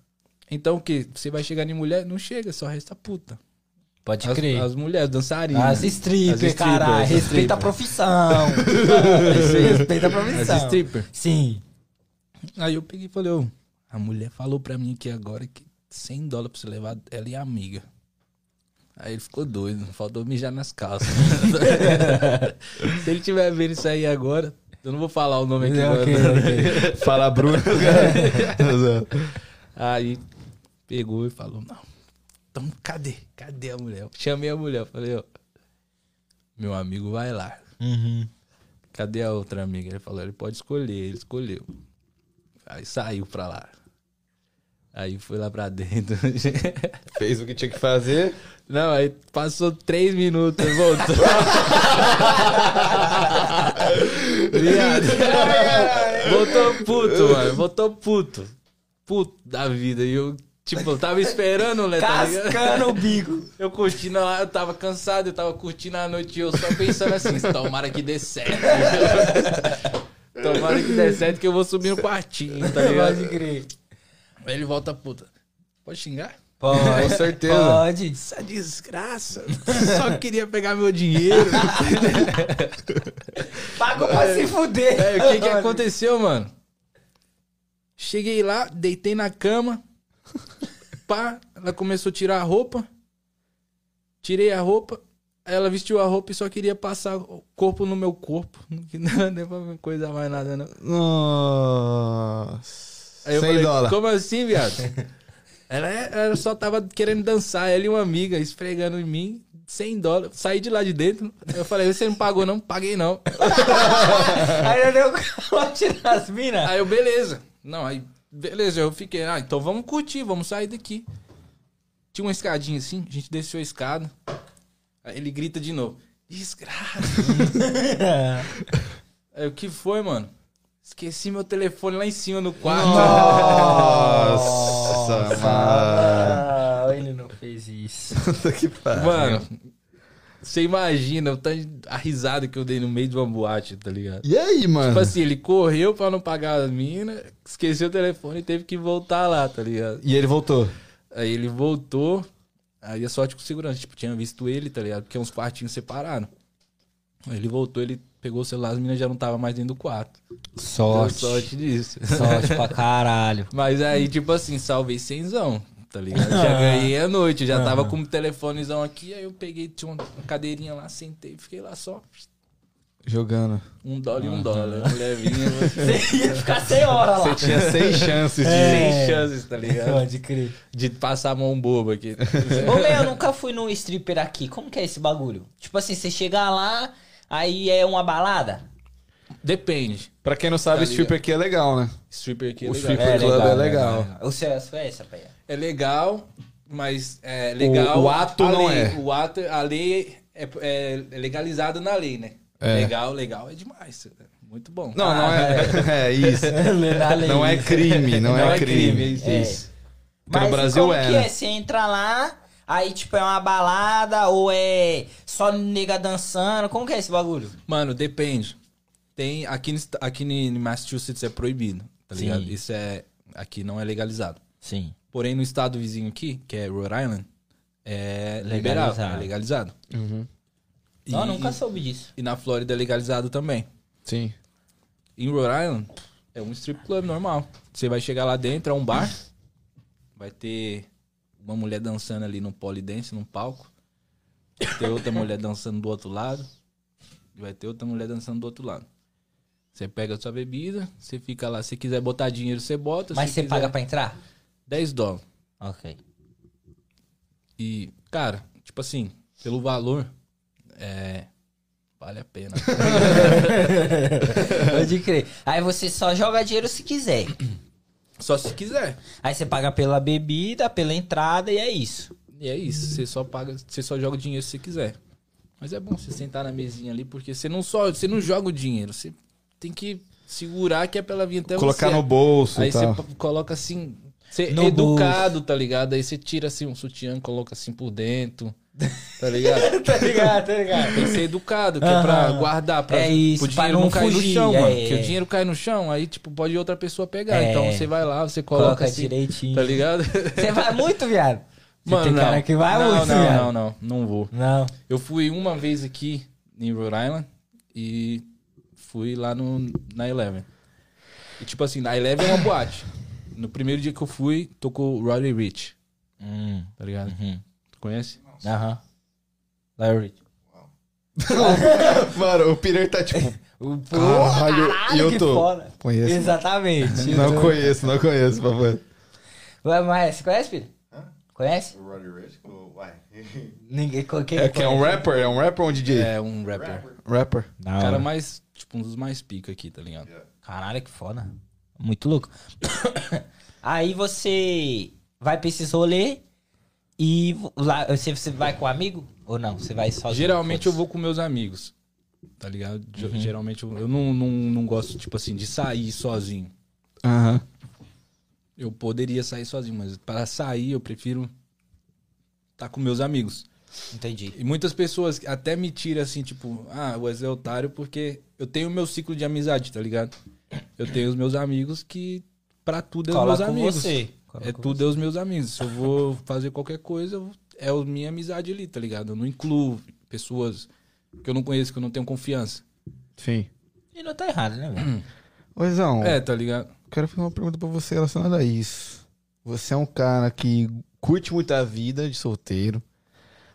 Então o que? Você vai chegar em mulher? Não chega, só resta puta. Pode As, crer. as mulheres, dançarinas. As stripper, As stripper, caralho. Respeita a profissão. Respeita a profissão. As stripper. Sim. Aí eu peguei e falei, ô, a mulher falou pra mim aqui agora que 100 dólares pra você levar ela e a amiga. Aí ele ficou doido, faltou mijar nas calças. <laughs> Se ele tiver vendo isso aí agora, eu não vou falar o nome aqui agora. Ok, ok. <laughs> Fala, Bruno. <laughs> Aí pegou e falou, não, então cadê? Cadê a mulher? Chamei a mulher, falei, ó, meu amigo vai lá. Uhum. Cadê a outra amiga? Ele falou, ele pode escolher, ele escolheu. Aí saiu pra lá. Aí foi lá pra dentro. <laughs> Fez o que tinha que fazer. Não, aí passou três minutos, voltou. <laughs> Viado. voltou puto, <laughs> mano. Voltou puto. Puto da vida. E eu, tipo, eu tava esperando, né, tá? Cascando o bico. Eu curtindo lá, eu tava cansado, eu tava curtindo a noite e eu só pensando assim, tomara que dê certo. tomara que dê certo que eu vou subir no quartinho, tá ligado? Pode crer. Aí ele volta puta. Pode xingar? Pode. Com certeza. Pode. Essa desgraça. <laughs> Só queria pegar meu dinheiro. <laughs> Pagou pra se fuder. É, o que que aconteceu, mano? Cheguei lá, deitei na cama. Pá, ela começou a tirar a roupa. Tirei a roupa. Aí ela vestiu a roupa e só queria passar o corpo no meu corpo. <laughs> Não deu pra coisa mais nada, não. Nossa. Aí eu 100 falei, dólares. como assim, viado? <laughs> ela, é- ela só tava querendo dançar, ela e uma amiga esfregando em mim, 100 dólares. Saí de lá de dentro. Eu falei, você não pagou não? Paguei não. <laughs> Aí eu deu tirar as minas. Aí eu, beleza. Não, aí beleza, eu fiquei, ah, então vamos curtir, vamos sair daqui. Tinha uma escadinha assim, a gente desceu a escada. Aí ele grita de novo: Desgraça. <laughs> Aí o que foi, mano? Esqueci meu telefone lá em cima no quarto. Nossa, mano. Ah, ele não fez isso. <laughs> Puta que pariu. Mano, você imagina o tanto de- a risada que eu dei no meio de uma boate, tá ligado? E aí, mano? Tipo assim, ele correu pra não pagar as minas, esqueceu o telefone e teve que voltar lá, tá ligado? E ele voltou. Aí ele voltou, aí a sorte com segurança, tipo, tinha visto ele, tá ligado? Porque uns quartinhos separaram. Ele voltou, ele pegou o celular, as minas já não tava mais dentro do quarto. Sorte. Deu sorte disso. Sorte pra caralho. <laughs> Mas aí, tipo assim, salvei cenzão, tá ligado? Já ganhei a noite, já tava com o telefonezão aqui, aí eu peguei, tinha uma cadeirinha lá, sentei, fiquei lá só, Jogando. um dólar e um dólar. A mulher vinha, <laughs> você Você ia ficar sem hora lá. Você tinha seis chances de. sem chances, tá ligado? Pode crer. De passar a mão boba aqui. Ô, meu, eu nunca fui num stripper aqui. Como que é esse bagulho? Tipo assim, você chega lá, aí é uma balada? Depende. Pra quem não sabe, Tá stripper aqui é legal, né? Stripper aqui é O legal. stripper club é legal. O seu foi essa, pai? É legal, mas é legal. o ato a não lei- é. O ato, a lei é, é legalizado na lei, né? É. Legal, legal é demais. Muito bom. Não, não é. <laughs> É isso. <laughs> Não é crime, não, é, crime. isso. É. Isso. Porque Mas no Brasil como é, que né? é? Você entra lá, aí tipo é uma balada ou é só nega dançando? Como que é esse bagulho? Mano, depende. Tem aqui, aqui em Massachusetts é proibido, tá Sim. ligado? Isso é aqui não é legalizado. Sim. Porém no estado vizinho aqui, que é Rhode Island, é Legalizado. liberado, é legalizado. E, Não, nunca soube disso. e na Flórida é legalizado também. Sim. Em Rhode Island é um strip club normal. Você vai chegar lá dentro, é um bar. Vai ter uma mulher dançando ali no polidense, num palco. Vai ter outra mulher dançando do outro lado. E vai ter outra mulher dançando do outro lado. Você pega a sua bebida, você fica lá. Se quiser botar dinheiro, você bota. Mas você quiser, paga pra entrar? 10 dólares. Ok. E, cara, tipo assim, pelo valor, é. Vale a pena. <laughs> Pode crer. Aí você só joga dinheiro se quiser. Só se quiser. Aí você paga pela bebida, pela entrada e é isso. E é isso, você só paga, você só joga o dinheiro se você quiser. Mas é bom você sentar na mesinha ali, porque você não só, você não joga o dinheiro, você tem que segurar que é pra ela vir até Colocar você. no bolso Aí e você p- coloca assim, você é No educado, tá ligado? Aí você tira assim um sutiã, coloca assim por dentro, tá ligado? <laughs> tá ligado, tá ligado. Tem que ser educado, que é pra guardar, pra, É isso, pro pra dinheiro não não, cair fugir, no chão, é, mano. é. Porque o dinheiro cai no chão, aí tipo, pode outra pessoa pegar. É. Então você vai lá, você coloca, Coloca assim, direitinho. tá ligado? Você vai muito, viado? Você <laughs> Mano, tem não. cara que vai não, muito, não, viado. não, não, não vou. Não. Eu fui uma vez aqui em Rhode Island e fui lá no, na Eleven. E tipo assim, na Eleven é uma boate. No primeiro dia que eu fui, tocou Roddy Rich, Hum. tá ligado? Uhum. Tu conhece? Aham. Larry. <laughs> Mano, o Peter tá tipo. <laughs> O pô, Caralho, caralho, e eu tô- foda. Conheço. Exatamente. Não conheço, não conheço, por favor. Vai, Mas você conhece, filho? Hã? Conhece? O Roddy Rich? O- Uai. <laughs> Ninguém. Quem É que é um conhece? rapper? É um rapper ou um DJ? É um rapper. Rapper. Rapper. Da O hora. cara mais, tipo, um dos mais pica aqui, tá ligado? Caralho, que foda. Muito louco. <coughs> Aí você vai pra esses rolê e lá, você, você vai com um amigo? Ou não? Você vai sozinho? Geralmente eu vou com meus amigos, tá ligado? Uhum. Geralmente eu, eu não, não, não gosto, tipo assim, de sair sozinho. Aham. Eu poderia sair sozinho, mas para sair eu prefiro estar com meus amigos. Entendi. E muitas pessoas até me tiram assim, tipo, ah, o Wesley é otário porque eu tenho o meu ciclo de amizade, tá ligado? Eu tenho os meus amigos que pra tudo é os Cola meus com amigos. você. É tudo é os meus amigos. Se eu vou <laughs> fazer qualquer coisa, eu- é a minha amizade ali, tá ligado? Eu não incluo pessoas que eu não conheço, que eu não tenho confiança. Sim. E não tá errado, né, velho? <clears throat> Oizão, É, tá ligado? quero fazer uma pergunta pra você relacionada a isso. Você é um cara que curte muito a vida de solteiro.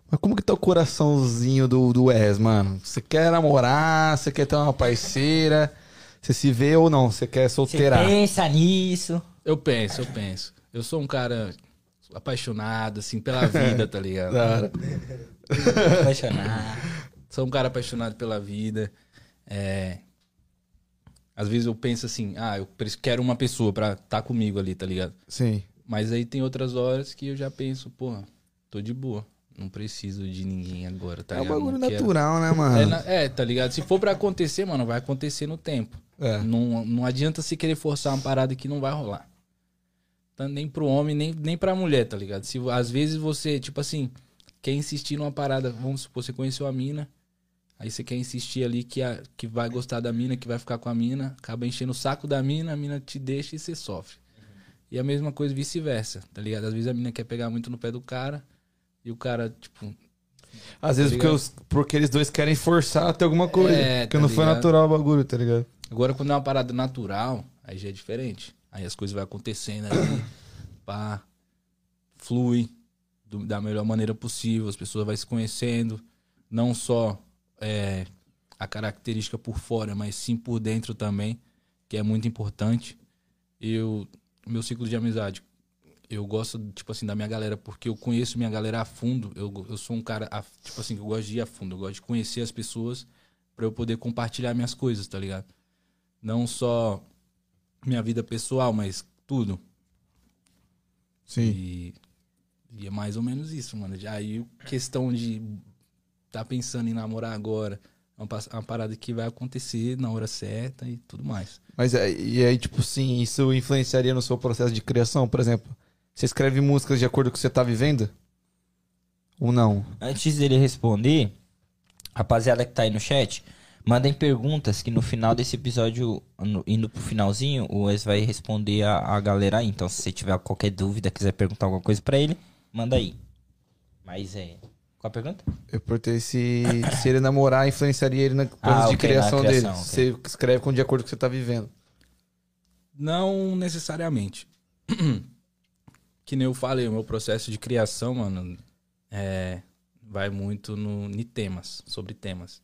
Mas como que tá o coraçãozinho do, do Wes, mano? Você quer namorar? Você quer ter uma parceira? Você se vê ou não? Você quer Você solteirar? pensa nisso. Eu penso, eu penso. Eu sou um cara apaixonado, assim, pela vida, tá ligado? <laughs> Da hora. Apaixonar. Sou um cara apaixonado pela vida. É... Às vezes eu penso assim, ah, eu quero uma pessoa pra estar comigo ali, tá ligado? Sim. Mas aí tem outras horas que eu já penso, porra, tô de boa. Não preciso de ninguém agora, tá é um ligado? bagulho Não quero- natural, né, mano? É, é, tá ligado? Se for pra acontecer, mano, vai acontecer no tempo. É. Não, não adianta se querer forçar uma parada que não vai rolar. Nem pro homem, nem, nem pra mulher, tá ligado? Se, às vezes você, tipo assim, quer insistir numa parada, vamos supor, você conheceu a mina, aí você quer insistir ali que, a, que vai gostar da mina, que vai ficar com a mina, acaba enchendo o saco da mina, a mina te deixa e você sofre. E a mesma coisa vice-versa, tá ligado? Às vezes a mina quer pegar muito no pé do cara e o cara, tipo, Às vezes Tá porque, ligado? os- porque eles dois querem forçar até alguma coisa. É, porque tá não foi ligado? natural o bagulho, tá ligado? Agora, quando é uma parada natural, aí já é diferente. Aí as coisas vão acontecendo ali, <coughs> pá, flui do- da melhor maneira possível, as pessoas vão se conhecendo, não só é, a característica por fora, mas sim por dentro também, que é muito importante. Eu, meu ciclo de amizade, eu gosto, tipo assim, da minha galera, porque eu conheço minha galera a fundo, eu, eu sou um cara, a- tipo assim, que eu gosto de ir a fundo, eu gosto de conhecer as pessoas pra eu poder compartilhar minhas coisas, tá ligado? Não só minha vida pessoal, mas tudo. Sim. E, e é mais ou menos isso, mano. Já aí, questão de tá pensando em namorar agora, é uma, pas- uma parada que vai acontecer na hora certa e tudo mais. Mas é, e aí, tipo, sim, isso influenciaria no seu processo de criação? Por exemplo, você escreve músicas de acordo com o que você tá vivendo? Ou não? Antes dele responder, rapaziada que tá aí no chat, mandem perguntas que no final desse episódio, no- indo pro finalzinho, o Wes vai responder a, a galera aí. Então, se você tiver qualquer dúvida, quiser perguntar alguma coisa pra ele, manda aí. Mas é. Qual a pergunta? Eu perguntei se, se ele namorar influenciaria ele na processo Ah, de ok, criação, na dele. criação, ok. Você escreve com de acordo com o que você tá vivendo. Não necessariamente. <clears throat> que nem eu falei, o meu processo de criação, mano, é, vai muito no, em temas, sobre temas.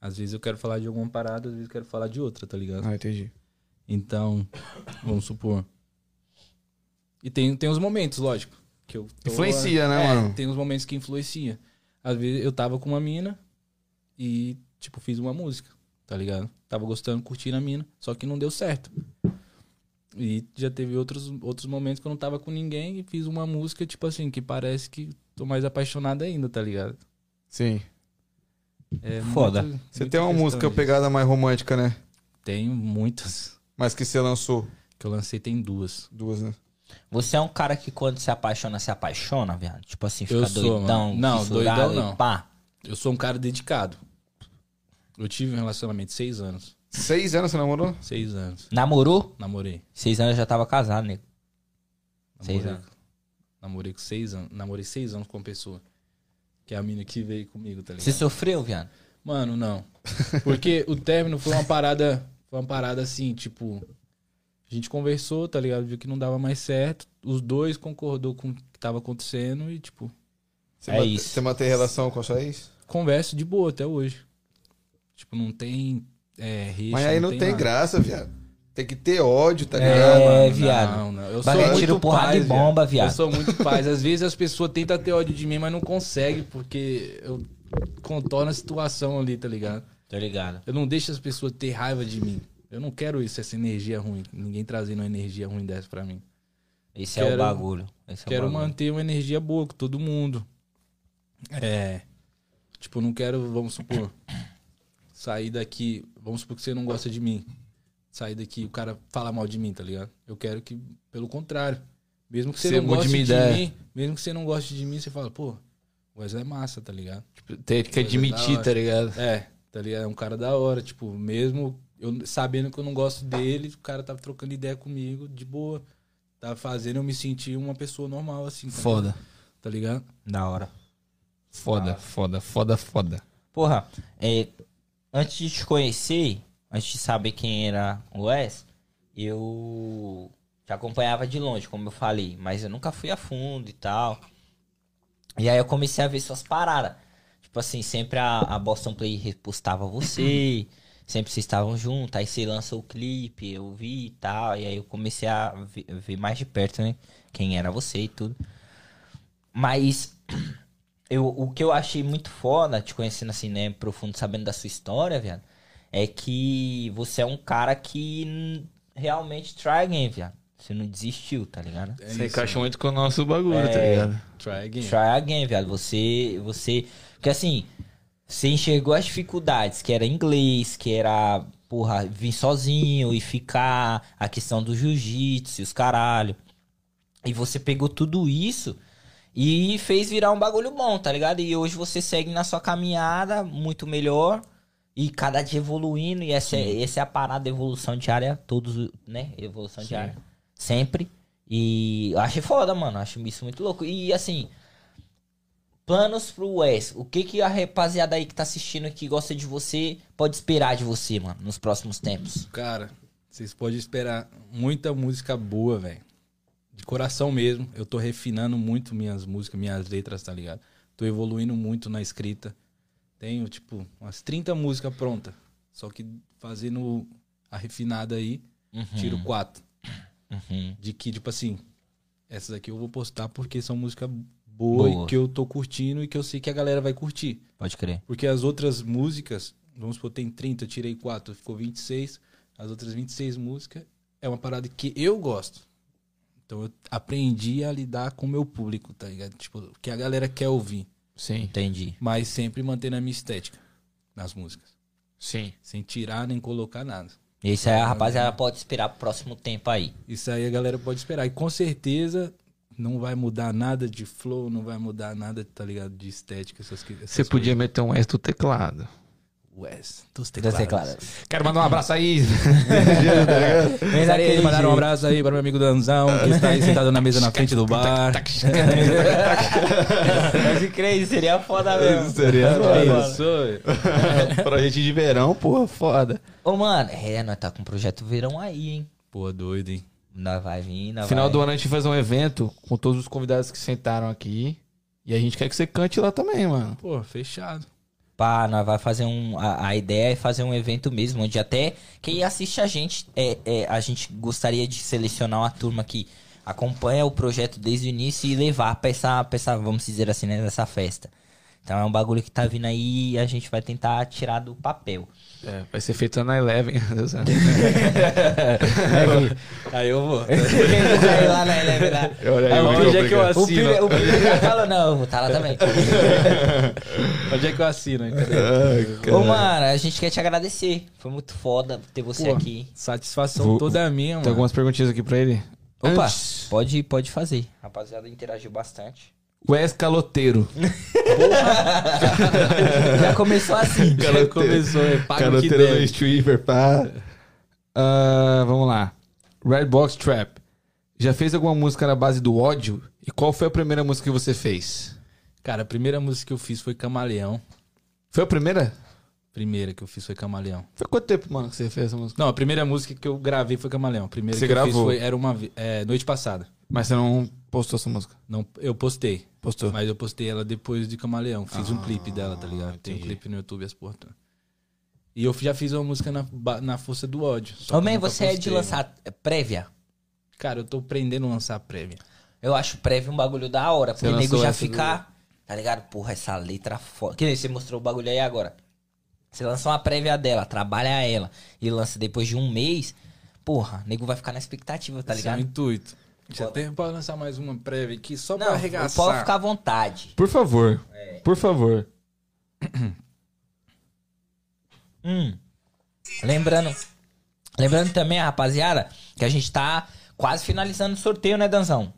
Às vezes eu quero falar de alguma parada, às vezes eu quero falar de outra, tá ligado? Ah, entendi. Então, vamos supor. E tem, tem os momentos, lógico. Que eu tô- Influencia, né, É, mano? Tem os momentos que influencia. Às vezes eu tava com uma mina e, tipo, fiz uma música, tá ligado? Tava gostando, curtindo a mina, só que não deu certo. E já teve outros, outros momentos que eu não tava com ninguém e fiz uma música, tipo assim, que parece que tô mais apaixonado ainda, tá ligado? Sim. É Foda. muito- Você muita tem uma música disso. pegada mais romântica, né? Tenho muitas. Mas que você lançou. Que eu lancei tem duas. Duas, né? Você é um cara que quando se apaixona, se apaixona, viado? Tipo assim, fica Eu sou, doidão, mano. Não, fissurado doidão não. pá. Eu sou um cara dedicado. Eu tive um relacionamento de seis anos. Seis anos você namorou? Seis anos. Namorou? Namorei. Seis anos eu já tava casado, nego. Seis Namorei, anos. namorei com seis anos. Namorei seis anos com uma pessoa. Que é a mina que veio comigo, tá ligado? Você sofreu, viado? Mano, não. <laughs> Porque o término foi uma parada. Foi uma parada assim, tipo. A gente conversou, tá ligado? Viu que não dava mais certo. Os dois concordou com o que tava acontecendo e, tipo, Você É isso. Você mantém relação com a sua ex? converso de boa até hoje. Tipo, não tem. É, rixa, Mas aí não tem, nada. graça, viado. Tem que ter ódio, tá É, ligado? mano. viado. Não, não. Eu Vai sou muito tiro, porrada paz, e bomba, Eu viado. sou muito paz. <laughs> Às vezes as pessoas tentam ter ódio de mim, mas não conseguem, porque eu contorno a situação ali, tá ligado? Tô ligado. Eu não deixo as pessoas ter raiva de mim. Eu não quero isso, essa energia ruim. Ninguém trazendo uma energia ruim dessa pra mim. Esse é o Quero- bagulho. Esse é o quero bagulho. manter uma energia boa com todo mundo. É. Tipo, não quero, vamos supor, sair daqui. Vamos supor que você não gosta de mim. Sair daqui o cara fala mal de mim, tá ligado? Eu quero que, pelo contrário. Mesmo que você Você não goste de ideia. mim, mesmo que você não goste de mim, você fala, pô, o Wesley é massa, tá ligado? Tem que admitir, tá ligado? É, tá ligado? É um cara da hora, tipo, mesmo eu sabendo que eu não gosto dele, o cara tava trocando ideia comigo, de boa. Tava fazendo eu me sentir uma pessoa normal, assim. tá Foda. ligado? Tá ligado? Da hora. Foda, foda, foda, foda. Porra, é, antes de te conhecer, antes de saber quem era o Wes, eu te acompanhava de longe, como eu falei, mas eu nunca fui a fundo e tal. E aí eu comecei a ver suas paradas. Tipo assim, sempre a, a Boston Play repostava você, sempre vocês estavam juntos, aí você lançou o clipe, eu vi e tal, e aí eu comecei a ver, ver mais de perto, né? Quem era você e tudo. Mas <clears throat> eu, o que eu achei muito foda, te conhecendo assim, né, profundo, sabendo da sua história, viado, é que você é um cara que realmente try again, viado. Você não desistiu, tá ligado? É Você encaixa muito com o nosso bagulho, tá É. ligado? Try again. Try again, viado. Você, você... Porque assim, você enxergou as dificuldades, que era inglês, que era, porra, vir sozinho e ficar, a questão do jiu-jitsu e os caralho. E você pegou tudo isso e fez virar um bagulho bom, tá ligado? E hoje você segue na sua caminhada muito melhor e cada dia evoluindo. E essa, é, essa é a parada da evolução diária, todos, né? Evolução diária. Sempre. E eu achei foda, mano. Acho isso muito louco. E assim, planos pro Wes. O que que a rapaziada aí que tá assistindo que gosta de você pode esperar de você, mano, nos próximos tempos? Cara, vocês podem esperar muita música boa, velho. De coração mesmo. Eu tô refinando muito minhas músicas, minhas letras, tá ligado? Tô evoluindo muito na escrita. Tenho, tipo, umas 30 músicas prontas. Só que fazendo a refinada aí, tiro quatro. Uhum. De que, tipo assim, essas aqui eu vou postar porque são músicas boas Boa. e que eu tô curtindo e que eu sei que a galera vai curtir. Pode crer. Porque as outras músicas, vamos supor, tem 30, eu tirei 4, ficou 26. As outras 26 músicas é uma parada que eu gosto. Então eu aprendi a lidar com o meu público, tá ligado? Tipo, o que a galera quer ouvir. Sim, Entendi. Mas sempre mantendo a minha estética nas músicas. sim. Sem tirar nem colocar nada. Isso aí a rapaziada pode esperar pro próximo tempo aí. Isso aí a galera pode esperar. E com certeza não vai mudar nada de flow, não vai mudar nada, tá ligado? De estética, essas, essas Você podia meter um S do teclado. Wes, dos teclados. tecladas. Quero mandar um abraço aí. <laughs> Gostaria de mandar um abraço aí para meu amigo Danzão, que está aí sentado na mesa na frente do bar. <laughs> Pode crer, isso seria foda mesmo. Seria foda. Gente <laughs> de verão, porra, foda. Ô, mano, é, nós tá com um projeto verão aí, hein? Pô, doido, hein? Nós vai vir, nós Final vai... do ano a gente faz um evento com todos os convidados que sentaram aqui. E a gente quer que você cante lá também, mano. Pô, fechado. Pá, nós vai fazer um. A, a ideia é fazer um evento mesmo, onde até quem assiste a gente, é, é, a gente gostaria de selecionar uma turma que acompanha o projeto desde o início e levar pra essa, pra essa vamos dizer assim, né, nessa festa. Então é um bagulho que tá vindo aí e a gente vai tentar tirar do papel. É, vai ser feito na Eleven. <laughs> Aí eu vou. <laughs> Ir lá na Eleve lá. Olha aí, Aí, o onde é que eu. O assino? O Pira já falou, não, eu vou estar lá também. <laughs> Onde é que eu assino? Ai, Ô, mano, a gente quer te agradecer. Foi muito foda ter você Pô, aqui. Satisfação Vou- toda minha, Tem mano. algumas perguntinhas aqui pra ele. Opa, Antes, pode, pode fazer. Rapaziada interagiu bastante. Wes Caloteiro. Já começou assim. Já começou, é pago o que deve. stripper, pá. Ah, vamos lá. Redbox Trap. Já fez alguma música na base do ódio? E qual foi a primeira música que você fez? Cara, a primeira música que eu fiz foi Camaleão. Foi a primeira? Primeira que eu fiz foi Camaleão. Foi quanto tempo, mano, que você fez essa música? Não, a primeira música que eu gravei foi Camaleão. A primeira Você que eu gravou? fiz foi, era uma é, noite passada. Mas você não postou essa música? Não, eu postei. Postou. Mas eu postei ela depois de Camaleão. Fiz um clipe dela, tá ligado? Tem um entendi. clipe no YouTube, as porra. toda. E eu já fiz uma música na, na Força do Ódio. Homem, você é de postei. lançar prévia? Cara, eu tô aprendendo a lançar prévia. Eu acho prévia um bagulho da hora. Porque o nego já essa fica. Tá ligado? Porra, essa letra foda. Que nem você mostrou o bagulho aí agora. Você lança uma prévia dela, trabalha ela e lança depois de um mês. Porra, o nego vai ficar na expectativa, tá Esse é o ligado? intuito. Já tem pra lançar mais uma prévia aqui, só pra Não, arregaçar. pode ficar à vontade. Por favor. Por favor. <clears throat> Hum. Lembrando, lembrando também, rapaziada, que a gente tá quase finalizando o sorteio, né, Danzão?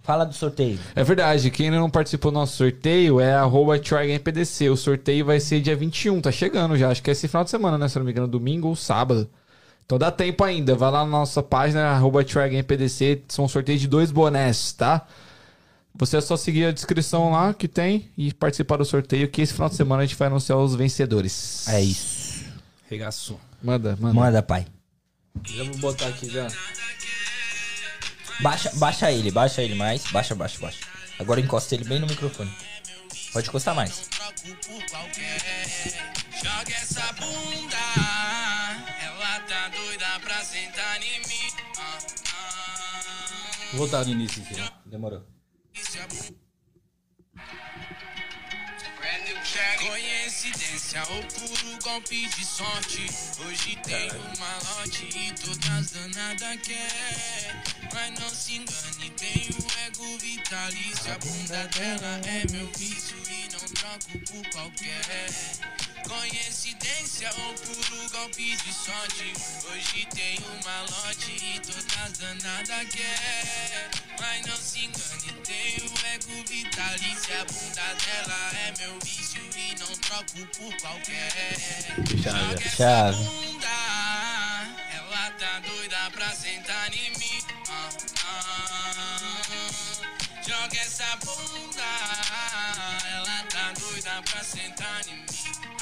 Fala do sorteio. É verdade, quem ainda não participou do nosso sorteio é arroba TryGamePDC. O sorteio vai ser dia 21, tá chegando já. Acho que é esse final de semana, né? Se não me engano, domingo ou sábado. Então dá tempo ainda. Vai lá na nossa página, arroba TryGamePDC. São sorteios de dois bonés, tá? Você é só seguir a descrição lá que tem e participar do sorteio, que esse final de semana a gente vai anunciar os vencedores. É isso. Arregaçou. Manda, manda. Manda, pai. Já vou botar aqui já. Baixa, baixa ele, baixa ele mais. Baixa, baixa, baixa. Agora encosta ele bem no microfone. Pode encostar mais. Joga tá doida pra sentar em mim. Ah, ah, Vou voltar no início aqui. Demorou. Coincidência, ou puro golpe de sorte. Hoje tenho malote e todas danadas quer. Mas não se engane, tenho ego vitalício. A bunda dela é meu vício e não troco por qualquer. Coincidência ou puro golpe de sorte. Hoje tenho malote e todas danadas quer. Mas não se engane, tenho ego vitalício. A bunda dela é meu vício e não troco por qualquer. Essa Chave. bunda, ela tá doida pra sentar em mim. Ah, ah. Joga essa bunda, ela tá doida pra sentar em mim.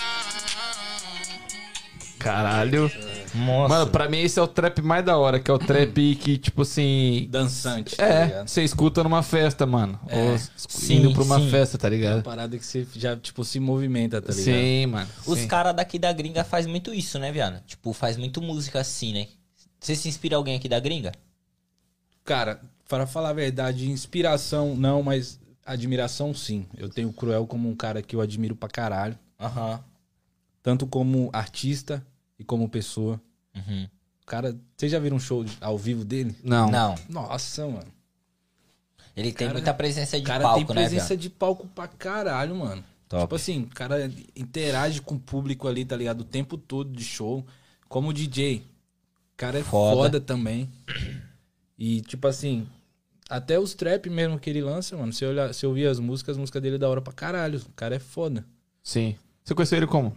Ah, Caralho. Nossa. Mano, pra mim esse é o trap mais da hora, que é o trap que, tipo assim. Dançante, tá É, ligado? você escuta numa festa, mano. É. Ou Sim, indo pra uma sim. festa, tá Uma ligado? parada que você já, tipo, se movimenta, tá ligado? Sim, mano. Os caras daqui da gringa faz muito isso, né, viado? Tipo, faz muito música assim, né? Você se inspira alguém aqui da gringa? Cara, para falar a verdade, inspiração não, mas admiração sim. Eu tenho o Cruel como um cara que eu admiro pra caralho. Aham. Tanto como artista e como pessoa. Uhum. O cara, vocês já viram um show ao vivo dele? Não. Não. Nossa, mano. Ele tem Cara- muita presença O de cara palco, tem né, presença viado? de palco pra caralho, mano. Top. Tipo assim, o cara interage com o público ali, tá ligado? O tempo todo de show. Como DJ. O cara é Foda. foda, também. E, tipo assim, até os trap mesmo que ele lança, mano. Se eu, olhar, se eu ouvir as músicas, as músicas dele é da hora pra caralho. O cara é foda. Sim. Você conheceu ele como?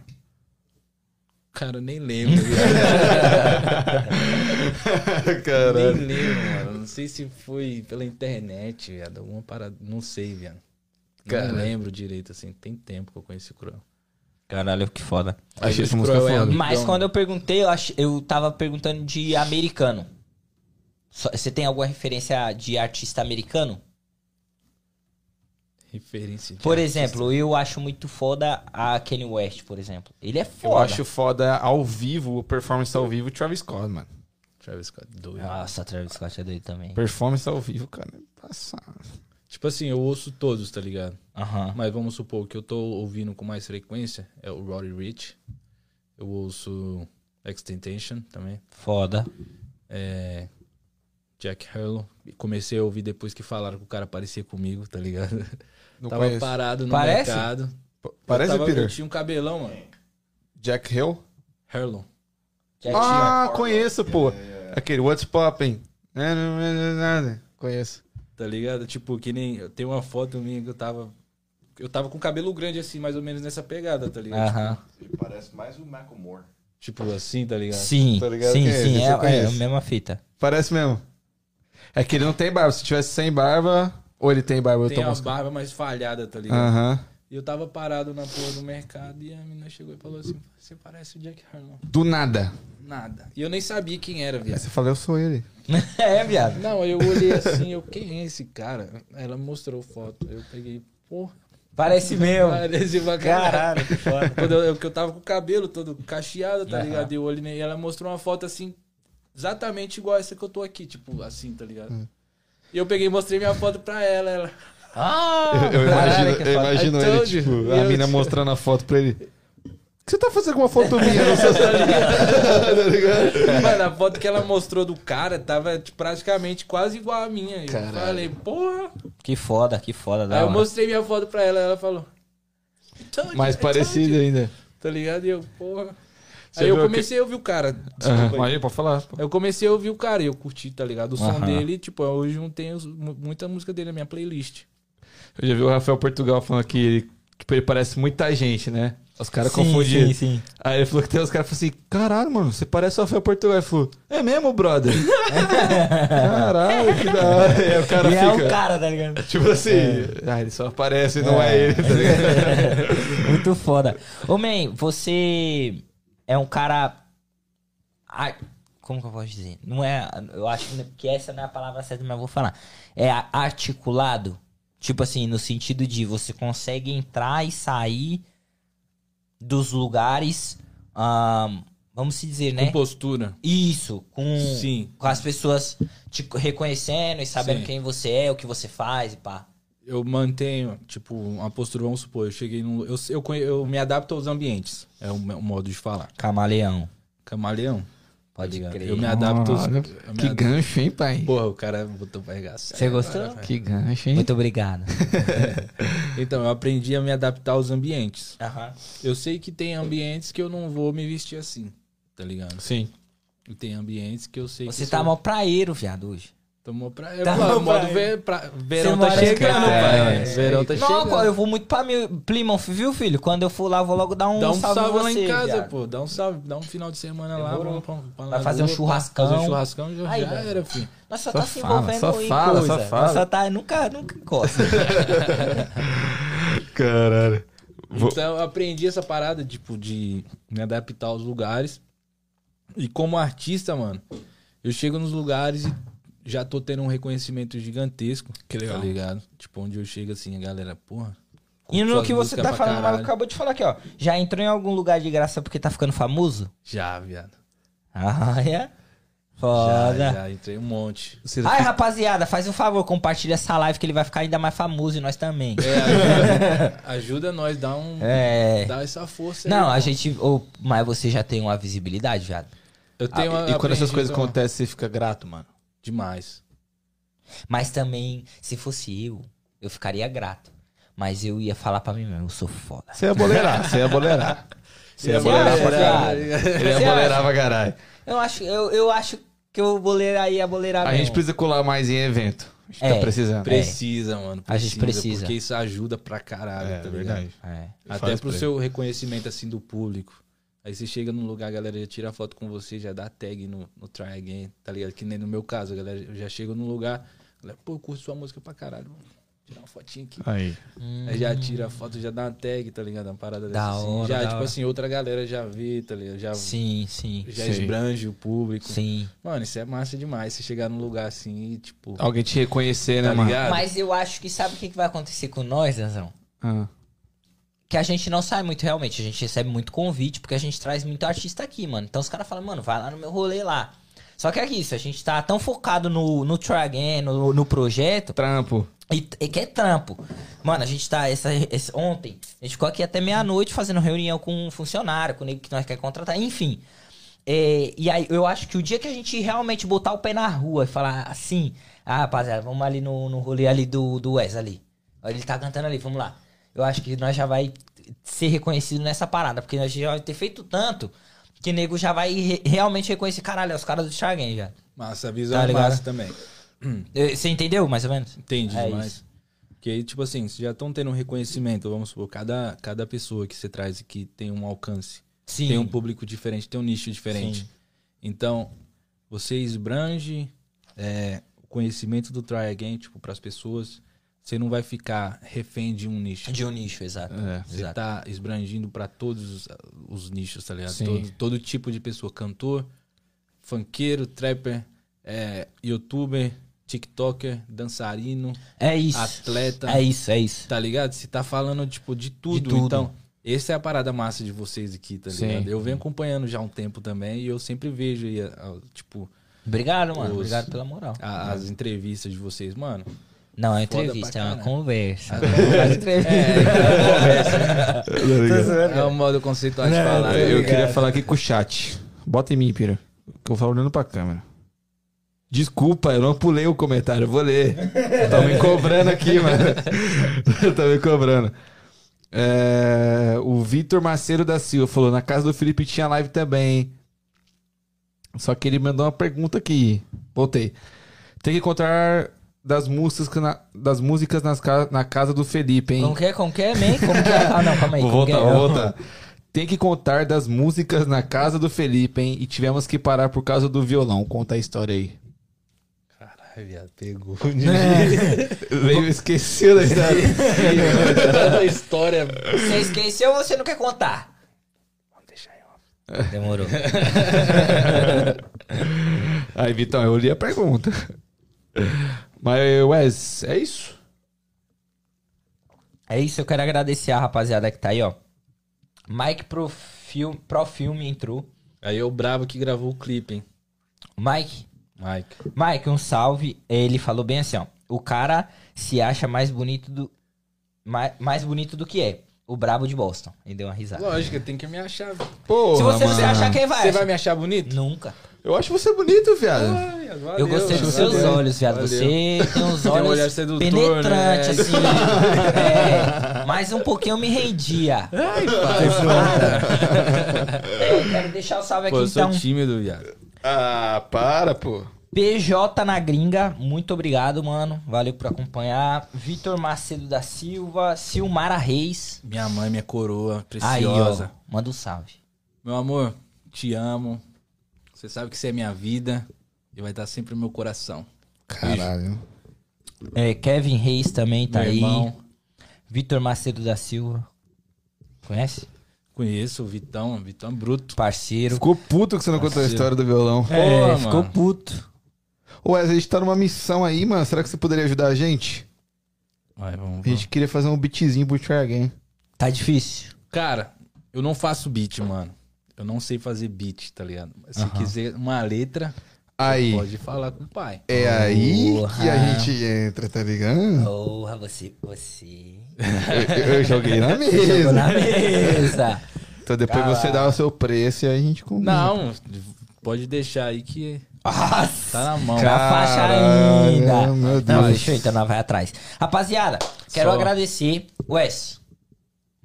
Cara, eu nem lembro, <laughs> viado. Nem lembro, mano. Não sei se foi pela internet, viado. Alguma parada. Não sei, viado. Cara. Não lembro direito, assim. Tem tempo que eu conheci o Cruel. Caralho, que foda. Achei essa o música é foda. Mas quando eu perguntei, eu, ach... eu tava perguntando de americano. Só- Você tem alguma referência de artista americano? Referência. de Por artista. exemplo, eu acho muito foda a Kanye West, por exemplo. Ele é foda. Eu acho foda ao vivo, performance ao vivo, Travis Scott, mano. Travis Scott, doido. Nossa, Travis Scott é dele também. Performance ao vivo, cara. é Passado. Tipo assim, eu ouço todos, tá ligado? Aham. Mas vamos supor que eu tô ouvindo com mais frequência é o Roddy Rich. Eu ouço Extentation também. Foda. É, Jack Harlow. Comecei a ouvir depois que falaram que o cara parecia comigo, tá ligado? <laughs> Não tava conheço. parado no Parece? mercado. P- Parece, eu tava, Peter? Eu tinha um cabelão, mano. Jack Hill? Harlow. Já Ah, conheço, pô. Aquele What's Poppin'. Conheço. Tá ligado? Tipo, que nem. Tem uma foto minha que eu tava. Eu tava com cabelo grande assim, mais ou menos nessa pegada, tá ligado? Aham. Ele parece mais o Macklemore. Tipo assim, tá ligado? Sim, Tá ligado sim, é sim. É, Eu é a mesma fita. Parece mesmo. É que ele não tem barba. Se tivesse sem barba, ou ele tem barba, eu Tem tô a moscando. barba mais falhada, tá ligado? Aham. E eu tava parado na porra do mercado e a menina chegou e falou assim: Você parece o Jack Harlow. Do nada. Nada. E eu nem sabia quem era, Aí viado. você fala, eu sou ele. <laughs> é, viado. Não, aí eu olhei assim, eu, quem é esse cara? Ela mostrou foto. Eu peguei, porra, Parece mesmo. parece pra caralho. Que foda. <laughs> Quando eu, que eu tava com o cabelo todo cacheado, tá Aham. ligado? E eu olhei e ela mostrou uma foto assim, exatamente igual essa que eu tô aqui, tipo, assim, tá ligado? E eu peguei e mostrei minha foto pra ela, ela. Ah, Eu, eu imagino, eu imagino I ele, you. tipo, E a eu- mina mostrando a foto pra ele. O que você tá fazendo com uma foto minha <laughs> no seu <laughs> tá ligado? Mano, a foto que ela mostrou do cara tava tipo, praticamente quase igual a minha. Eu Caralho. falei, porra. Que foda, que foda. Da Aí eu hora. mostrei minha foto pra ela, ela falou. "I told you, Mais told parecido you." ainda. Tá ligado? E eu, porra. Você Aí eu comecei a ouvir o cara. Desculpa aí. Mas aí, pode falar. pô. Eu comecei a ouvir o cara e eu curti, tá ligado? O som Aham. dele, tipo, hoje não tem muita música dele na minha playlist. Eu já vi o Rafael Portugal falando que ele, tipo, ele parece muita gente, né? Os caras confundiram. Sim, sim. Aí ele falou que tem os caras que falam assim: caralho, mano, você parece o Rafael Portugal. Ele falou: é mesmo, brother? <laughs> caralho, que da hora. E aí o cara e é fica. o cara, tá ligado? Tipo assim, ah, ele só aparece e não é, ele, tá ligado? <laughs> Muito foda. Ô, man, você é um cara. ar- Como que eu posso dizer? Não é. Eu acho que essa não é a palavra certa, mas eu vou falar. É articulado. Tipo assim, no sentido de você consegue entrar e sair dos lugares. ahn, vamos se dizer, né? Com postura. Isso, com, Sim. com as pessoas te reconhecendo e sabendo Sim. quem você é, o que você faz e pá. Eu mantenho, tipo, uma postura, vamos supor, eu cheguei num. Eu, eu, conhe- eu me adapto aos ambientes. É o meu modo de falar. Camaleão. Camaleão. Pode crer. Eu me adapto aos. Me que ad- gancho, hein, pai? Porra, o cara botou pra arregaçar. Você gostou? Que gancho, hein? Muito obrigado. <laughs> Então, eu aprendi a me adaptar aos ambientes. Aham. Eu sei que tem ambientes que eu não vou me vestir assim, tá ligado? Sim. E tem ambientes que eu sei Você que tá sou- mó praeiro, viado, hoje. Tomou pra. É, Tá pô, modo ver, pra... verão tá chegando, casa. pai. É, verão tá Não, chegando. eu vou muito pra Plymouth, viu, filho? Quando eu for lá, eu vou logo dar um, Dá um salve, salve, em lá em casa, viado. pô. Dá um salve, dá um final de semana lá. Demorou. Pra, pra Vai fazer um churrascão. Fazer um churrascão já, Aí, já era, filho. Nós só, Só tá se fala, envolvendo só em fala, coisa. só Nós fala. só tá... Nunca, nunca encosta. <laughs> Caralho. Vou- Então eu aprendi essa parada, tipo, de me adaptar aos lugares. E como artista, mano, eu chego nos lugares e já tô tendo um reconhecimento gigantesco. Que legal. Tá ligado? Tipo, onde eu chego assim, a galera, porra. E no que você tá falando, mas acabou de falar aqui, ó. Já entrou em algum lugar de graça porque tá ficando famoso? Já, viado. Ah, é? Já, Foda. já, entrei um monte. Você Ai, rapaziada, faz um favor, compartilha essa live que ele vai ficar ainda mais famoso e nós também. É, ajuda, ajuda nós, dá um. É. Dá essa força aí. Não, a mano. gente. ô, mas você já tem uma visibilidade, viado. Eu tenho Ah, uma- e quando essas coisas uma- acontecem, você fica grato, mano. Demais. Mas também, se fosse eu, eu ficaria grato. Mas eu ia falar pra mim mesmo, eu sou foda. Você ia boleirar, você ia boleirar. <laughs> Você ia Você boleirar pra caralho. Ele ia boleirar pra caralho. Eu acho, eu, eu acho que eu boleirar ia boleirar A mesmo. gente precisa colar mais em evento. A gente É. tá precisando. Precisa, mano. A gente precisa. Porque isso ajuda pra caralho, É, tá verdade. ligado? É. Até Faz pro seu reconhecimento, assim, do público. Aí você chega num lugar, a galera já tira foto com você, já dá tag no, no Try Again, tá ligado? Que nem no meu caso, a galera eu já chega num lugar, a galera, pô, eu curto sua música pra caralho, vamos tirar uma fotinha aqui. Aí. Aí já tira a foto, já dá uma tag, tá ligado? Uma parada dessa Da assim. hora, Já, da tipo hora. assim, outra galera já vê, tá ligado? Já, Sim, sim. já Sim. esbrange o público. Sim. Mano, isso é massa demais. Você chegar num lugar assim e, tipo. Alguém te reconhecer, né, Tá mano? ligado? Mas eu acho que sabe o que que vai acontecer com nós, Danzão? Ah. Que a gente não sai muito realmente, a gente recebe muito convite, porque a gente traz muito artista aqui, mano. Então os caras falam, mano, vai lá no meu rolê lá. Só que é isso, a gente tá tão focado no, no try again, no, no projeto, Trampo. e, e que é trampo. Mano, a gente tá. Essa, esse- ontem, a gente ficou aqui até meia-noite fazendo reunião com um funcionário, com o nego que nós quer contratar, enfim. É, e aí, eu acho que o dia que a gente realmente botar o pé na rua e falar assim, ah, rapaziada, vamos ali no, no rolê ali do, do Wes ali. Ele tá cantando ali, vamos lá. Eu acho que nós já vai ser reconhecido nessa parada, porque nós já vai ter feito tanto que nego já vai re- realmente reconhecer, caralho, é os caras do Chagen já. Massa, a visão Tá é massa também. Você entendeu, mais ou menos? Entendi É demais. isso. Porque tipo assim, vocês já estão tendo um reconhecimento, vamos supor, cada, cada pessoa que você traz aqui tem um alcance. Sim. Tem um público diferente, tem um nicho diferente. Sim. Então, você esbrange é, o conhecimento do Try Again, tipo, pras pessoas. Você não vai ficar refém de um nicho. De um nicho, exato. É. Você exato. tá esbrangindo pra todos os, os nichos, tá ligado? Sim. Todo, todo tipo de pessoa. Cantor, funkeiro, trapper, é, youtuber, tiktoker, dançarino, É isso. atleta. É isso, é isso. Tá ligado? Você tá falando, tipo, de tudo. tudo. Então, essa é a parada massa de vocês aqui, tá Sim. ligado? Eu venho acompanhando já há um tempo também e eu sempre vejo aí, tipo, Obrigado, mano. Os- Obrigado pela moral. a- as entrevistas de vocês. Mano, Não é entrevista, é uma caralho. conversa. é um <laughs> modo conceitual de falar. Ah, eu queria falar aqui com o chat. Bota em mim, Pira. Que eu falo olhando pra câmera. Desculpa, eu não pulei o comentário, eu vou ler. Tá me cobrando aqui, <laughs> mano. tá me cobrando. É, o Vitor Maceiro da Silva falou: na casa do Felipe tinha live também. Só que ele mandou uma pergunta aqui. Voltei. Tem que encontrar das músicas, na- das músicas nas ca- na casa do Felipe, hein? Como que é? Como que é, man? Como que é? <laughs> Ah, não, calma aí. Vou voltar, é? vou voltar. Tem que contar das músicas na casa do Felipe, hein? E tivemos que parar por causa do violão. Conta a história aí. Caralho, viado, pegou. <laughs> Lembra, esqueceu da história. <laughs> Tanta história. Você esqueceu ou você não quer contar? Vamos deixar em off. Demorou. Aí, Vitão, eu li a pergunta. Mas, Wes, é isso? É isso, eu quero agradecer a rapaziada que tá aí, ó. Mike Pro, Film, Pro Filme entrou. Aí eu bravo que gravou o clipe, hein? Mike, Mike. Mike, um salve. Ele falou bem assim, ó. o cara se acha mais bonito do. Mais, mais bonito do que é. O brabo de Boston. E deu uma risada. Lógico, tem que me achar. Porra, Se você não se achar, quem vai? Você vai me achar bonito? Nunca. Eu acho você bonito, viado. Ai, valeu, Eu gostei dos seus valeu. olhos, viado. Valeu. Você tem uns Tem um olhos olhar sedutor, penetrantes, né? assim. <laughs> é, mas um pouquinho eu me rendia. Ai, pai. É, quero <laughs> deixar o salve aqui, Pô, eu sou então. tímido, viado. Ah, para, pô. PJ na gringa, muito obrigado, mano. Valeu por acompanhar. Vitor Macedo da Silva, Silmara Reis. Minha mãe, minha coroa, Aí, ó. preciosa. Manda um salve. Meu amor, te amo. Você sabe que você é minha vida e vai estar sempre no meu coração. Caralho. É, Kevin Reis também tá Meu aí. irmão. Vitor Macedo da Silva. Conhece? Conheço o Vitão, o Vitão é bruto. Parceiro. Ficou puto que você não contou a história do violão. É, Porra, ficou mano. puto. Wes, a gente tá numa missão aí, mano. Será que você poderia ajudar a gente? Vai, vamos, A gente queria fazer um beatzinho pro Try Again. Tá difícil. Cara, eu não faço beat, mano. Eu não sei fazer beat, tá ligado? Se quiser uma letra, Aí. pode falar com o pai. É aí que a gente entra, tá ligado? Porra, você, você. Eu, eu joguei na <laughs> Jogou mesa. na mesa. Então depois você dá o seu preço e aí a gente combina. Não, pode deixar aí que Nossa. tá na mão. Na faixa ainda. meu Não, Deus. deixa eu então, nós vai atrás. Rapaziada, quero Só. agradecer. Wes,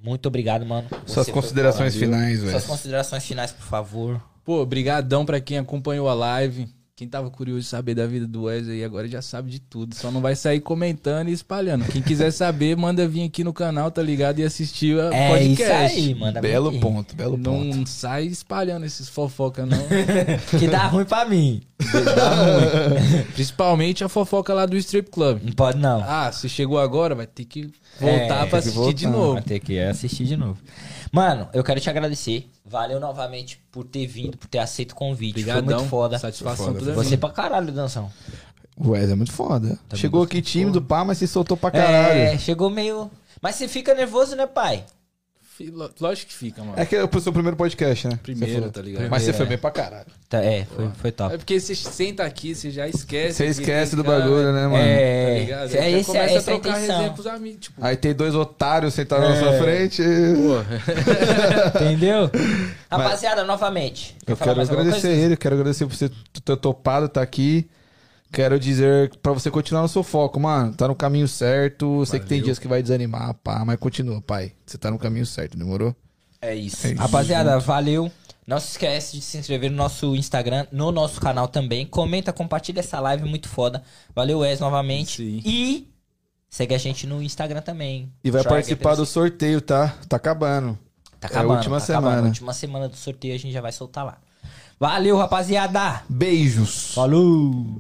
muito obrigado, mano. Suas considerações finais, Suas Wes. considerações finais, por favor. Pô, brigadão pra quem acompanhou a live. Quem tava curioso de saber da vida do Wesley agora já sabe de tudo. Só não vai sair comentando e espalhando. Quem quiser saber, manda vir aqui no canal, tá ligado? E assistir o É podcast. isso aí, manda Belo vir. ponto, belo ponto. Não sai espalhando esses fofoca, não. <laughs> Que dá ruim pra mim. Dá ruim. Principalmente a fofoca lá do strip club. Não pode não. Ah, se chegou agora, vai ter que voltar É, pra assistir de voltar. novo. Vai ter que assistir de novo. Mano, eu quero te agradecer. Valeu novamente por ter vindo, por ter aceito o convite. Obrigadão. Foi muito foda. Satisfação foda, toda Você pra caralho, Danção. O Wes é muito foda. Tá Chegou aqui tímido, pá, mas se soltou pra caralho. É, chegou meio. Mas você fica nervoso, né, pai? Lógico que fica, mano. É que é o seu primeiro podcast, né? Primeiro, Você tá ligado? Mas você Primeiro, foi é. bem pra caralho. Tá, é, foi, foi top. É porque você senta aqui, você já esquece. Você que esquece do bagulho, né, mano? Tá É, ligado? é, Aí já esse- começa essa é a trocar resenha com os amigos, tipo... Aí tem dois otários sentados na É. sua frente. <laughs> Entendeu? Rapaziada, novamente. Eu quero agradecer ele, quero agradecer por você ter topado estar aqui. Quero dizer pra você continuar no seu foco, mano. Tá no caminho certo. Eu sei que tem Valeu. dias que vai desanimar, pá, mas continua, pai. Você tá no caminho certo, demorou? É isso. É isso. Rapaziada, valeu. Não se esquece de se inscrever no nosso Instagram, no nosso canal também. Comenta, compartilha essa live muito foda. Valeu, Wes, novamente. Sim. E segue a gente no Instagram também. E vai Try participar do sorteio, tá? Tá acabando. Tá é a acabando, última tá acabando. semana. Última semana do sorteio a gente já vai soltar lá. Valeu, rapaziada. Beijos. Falou.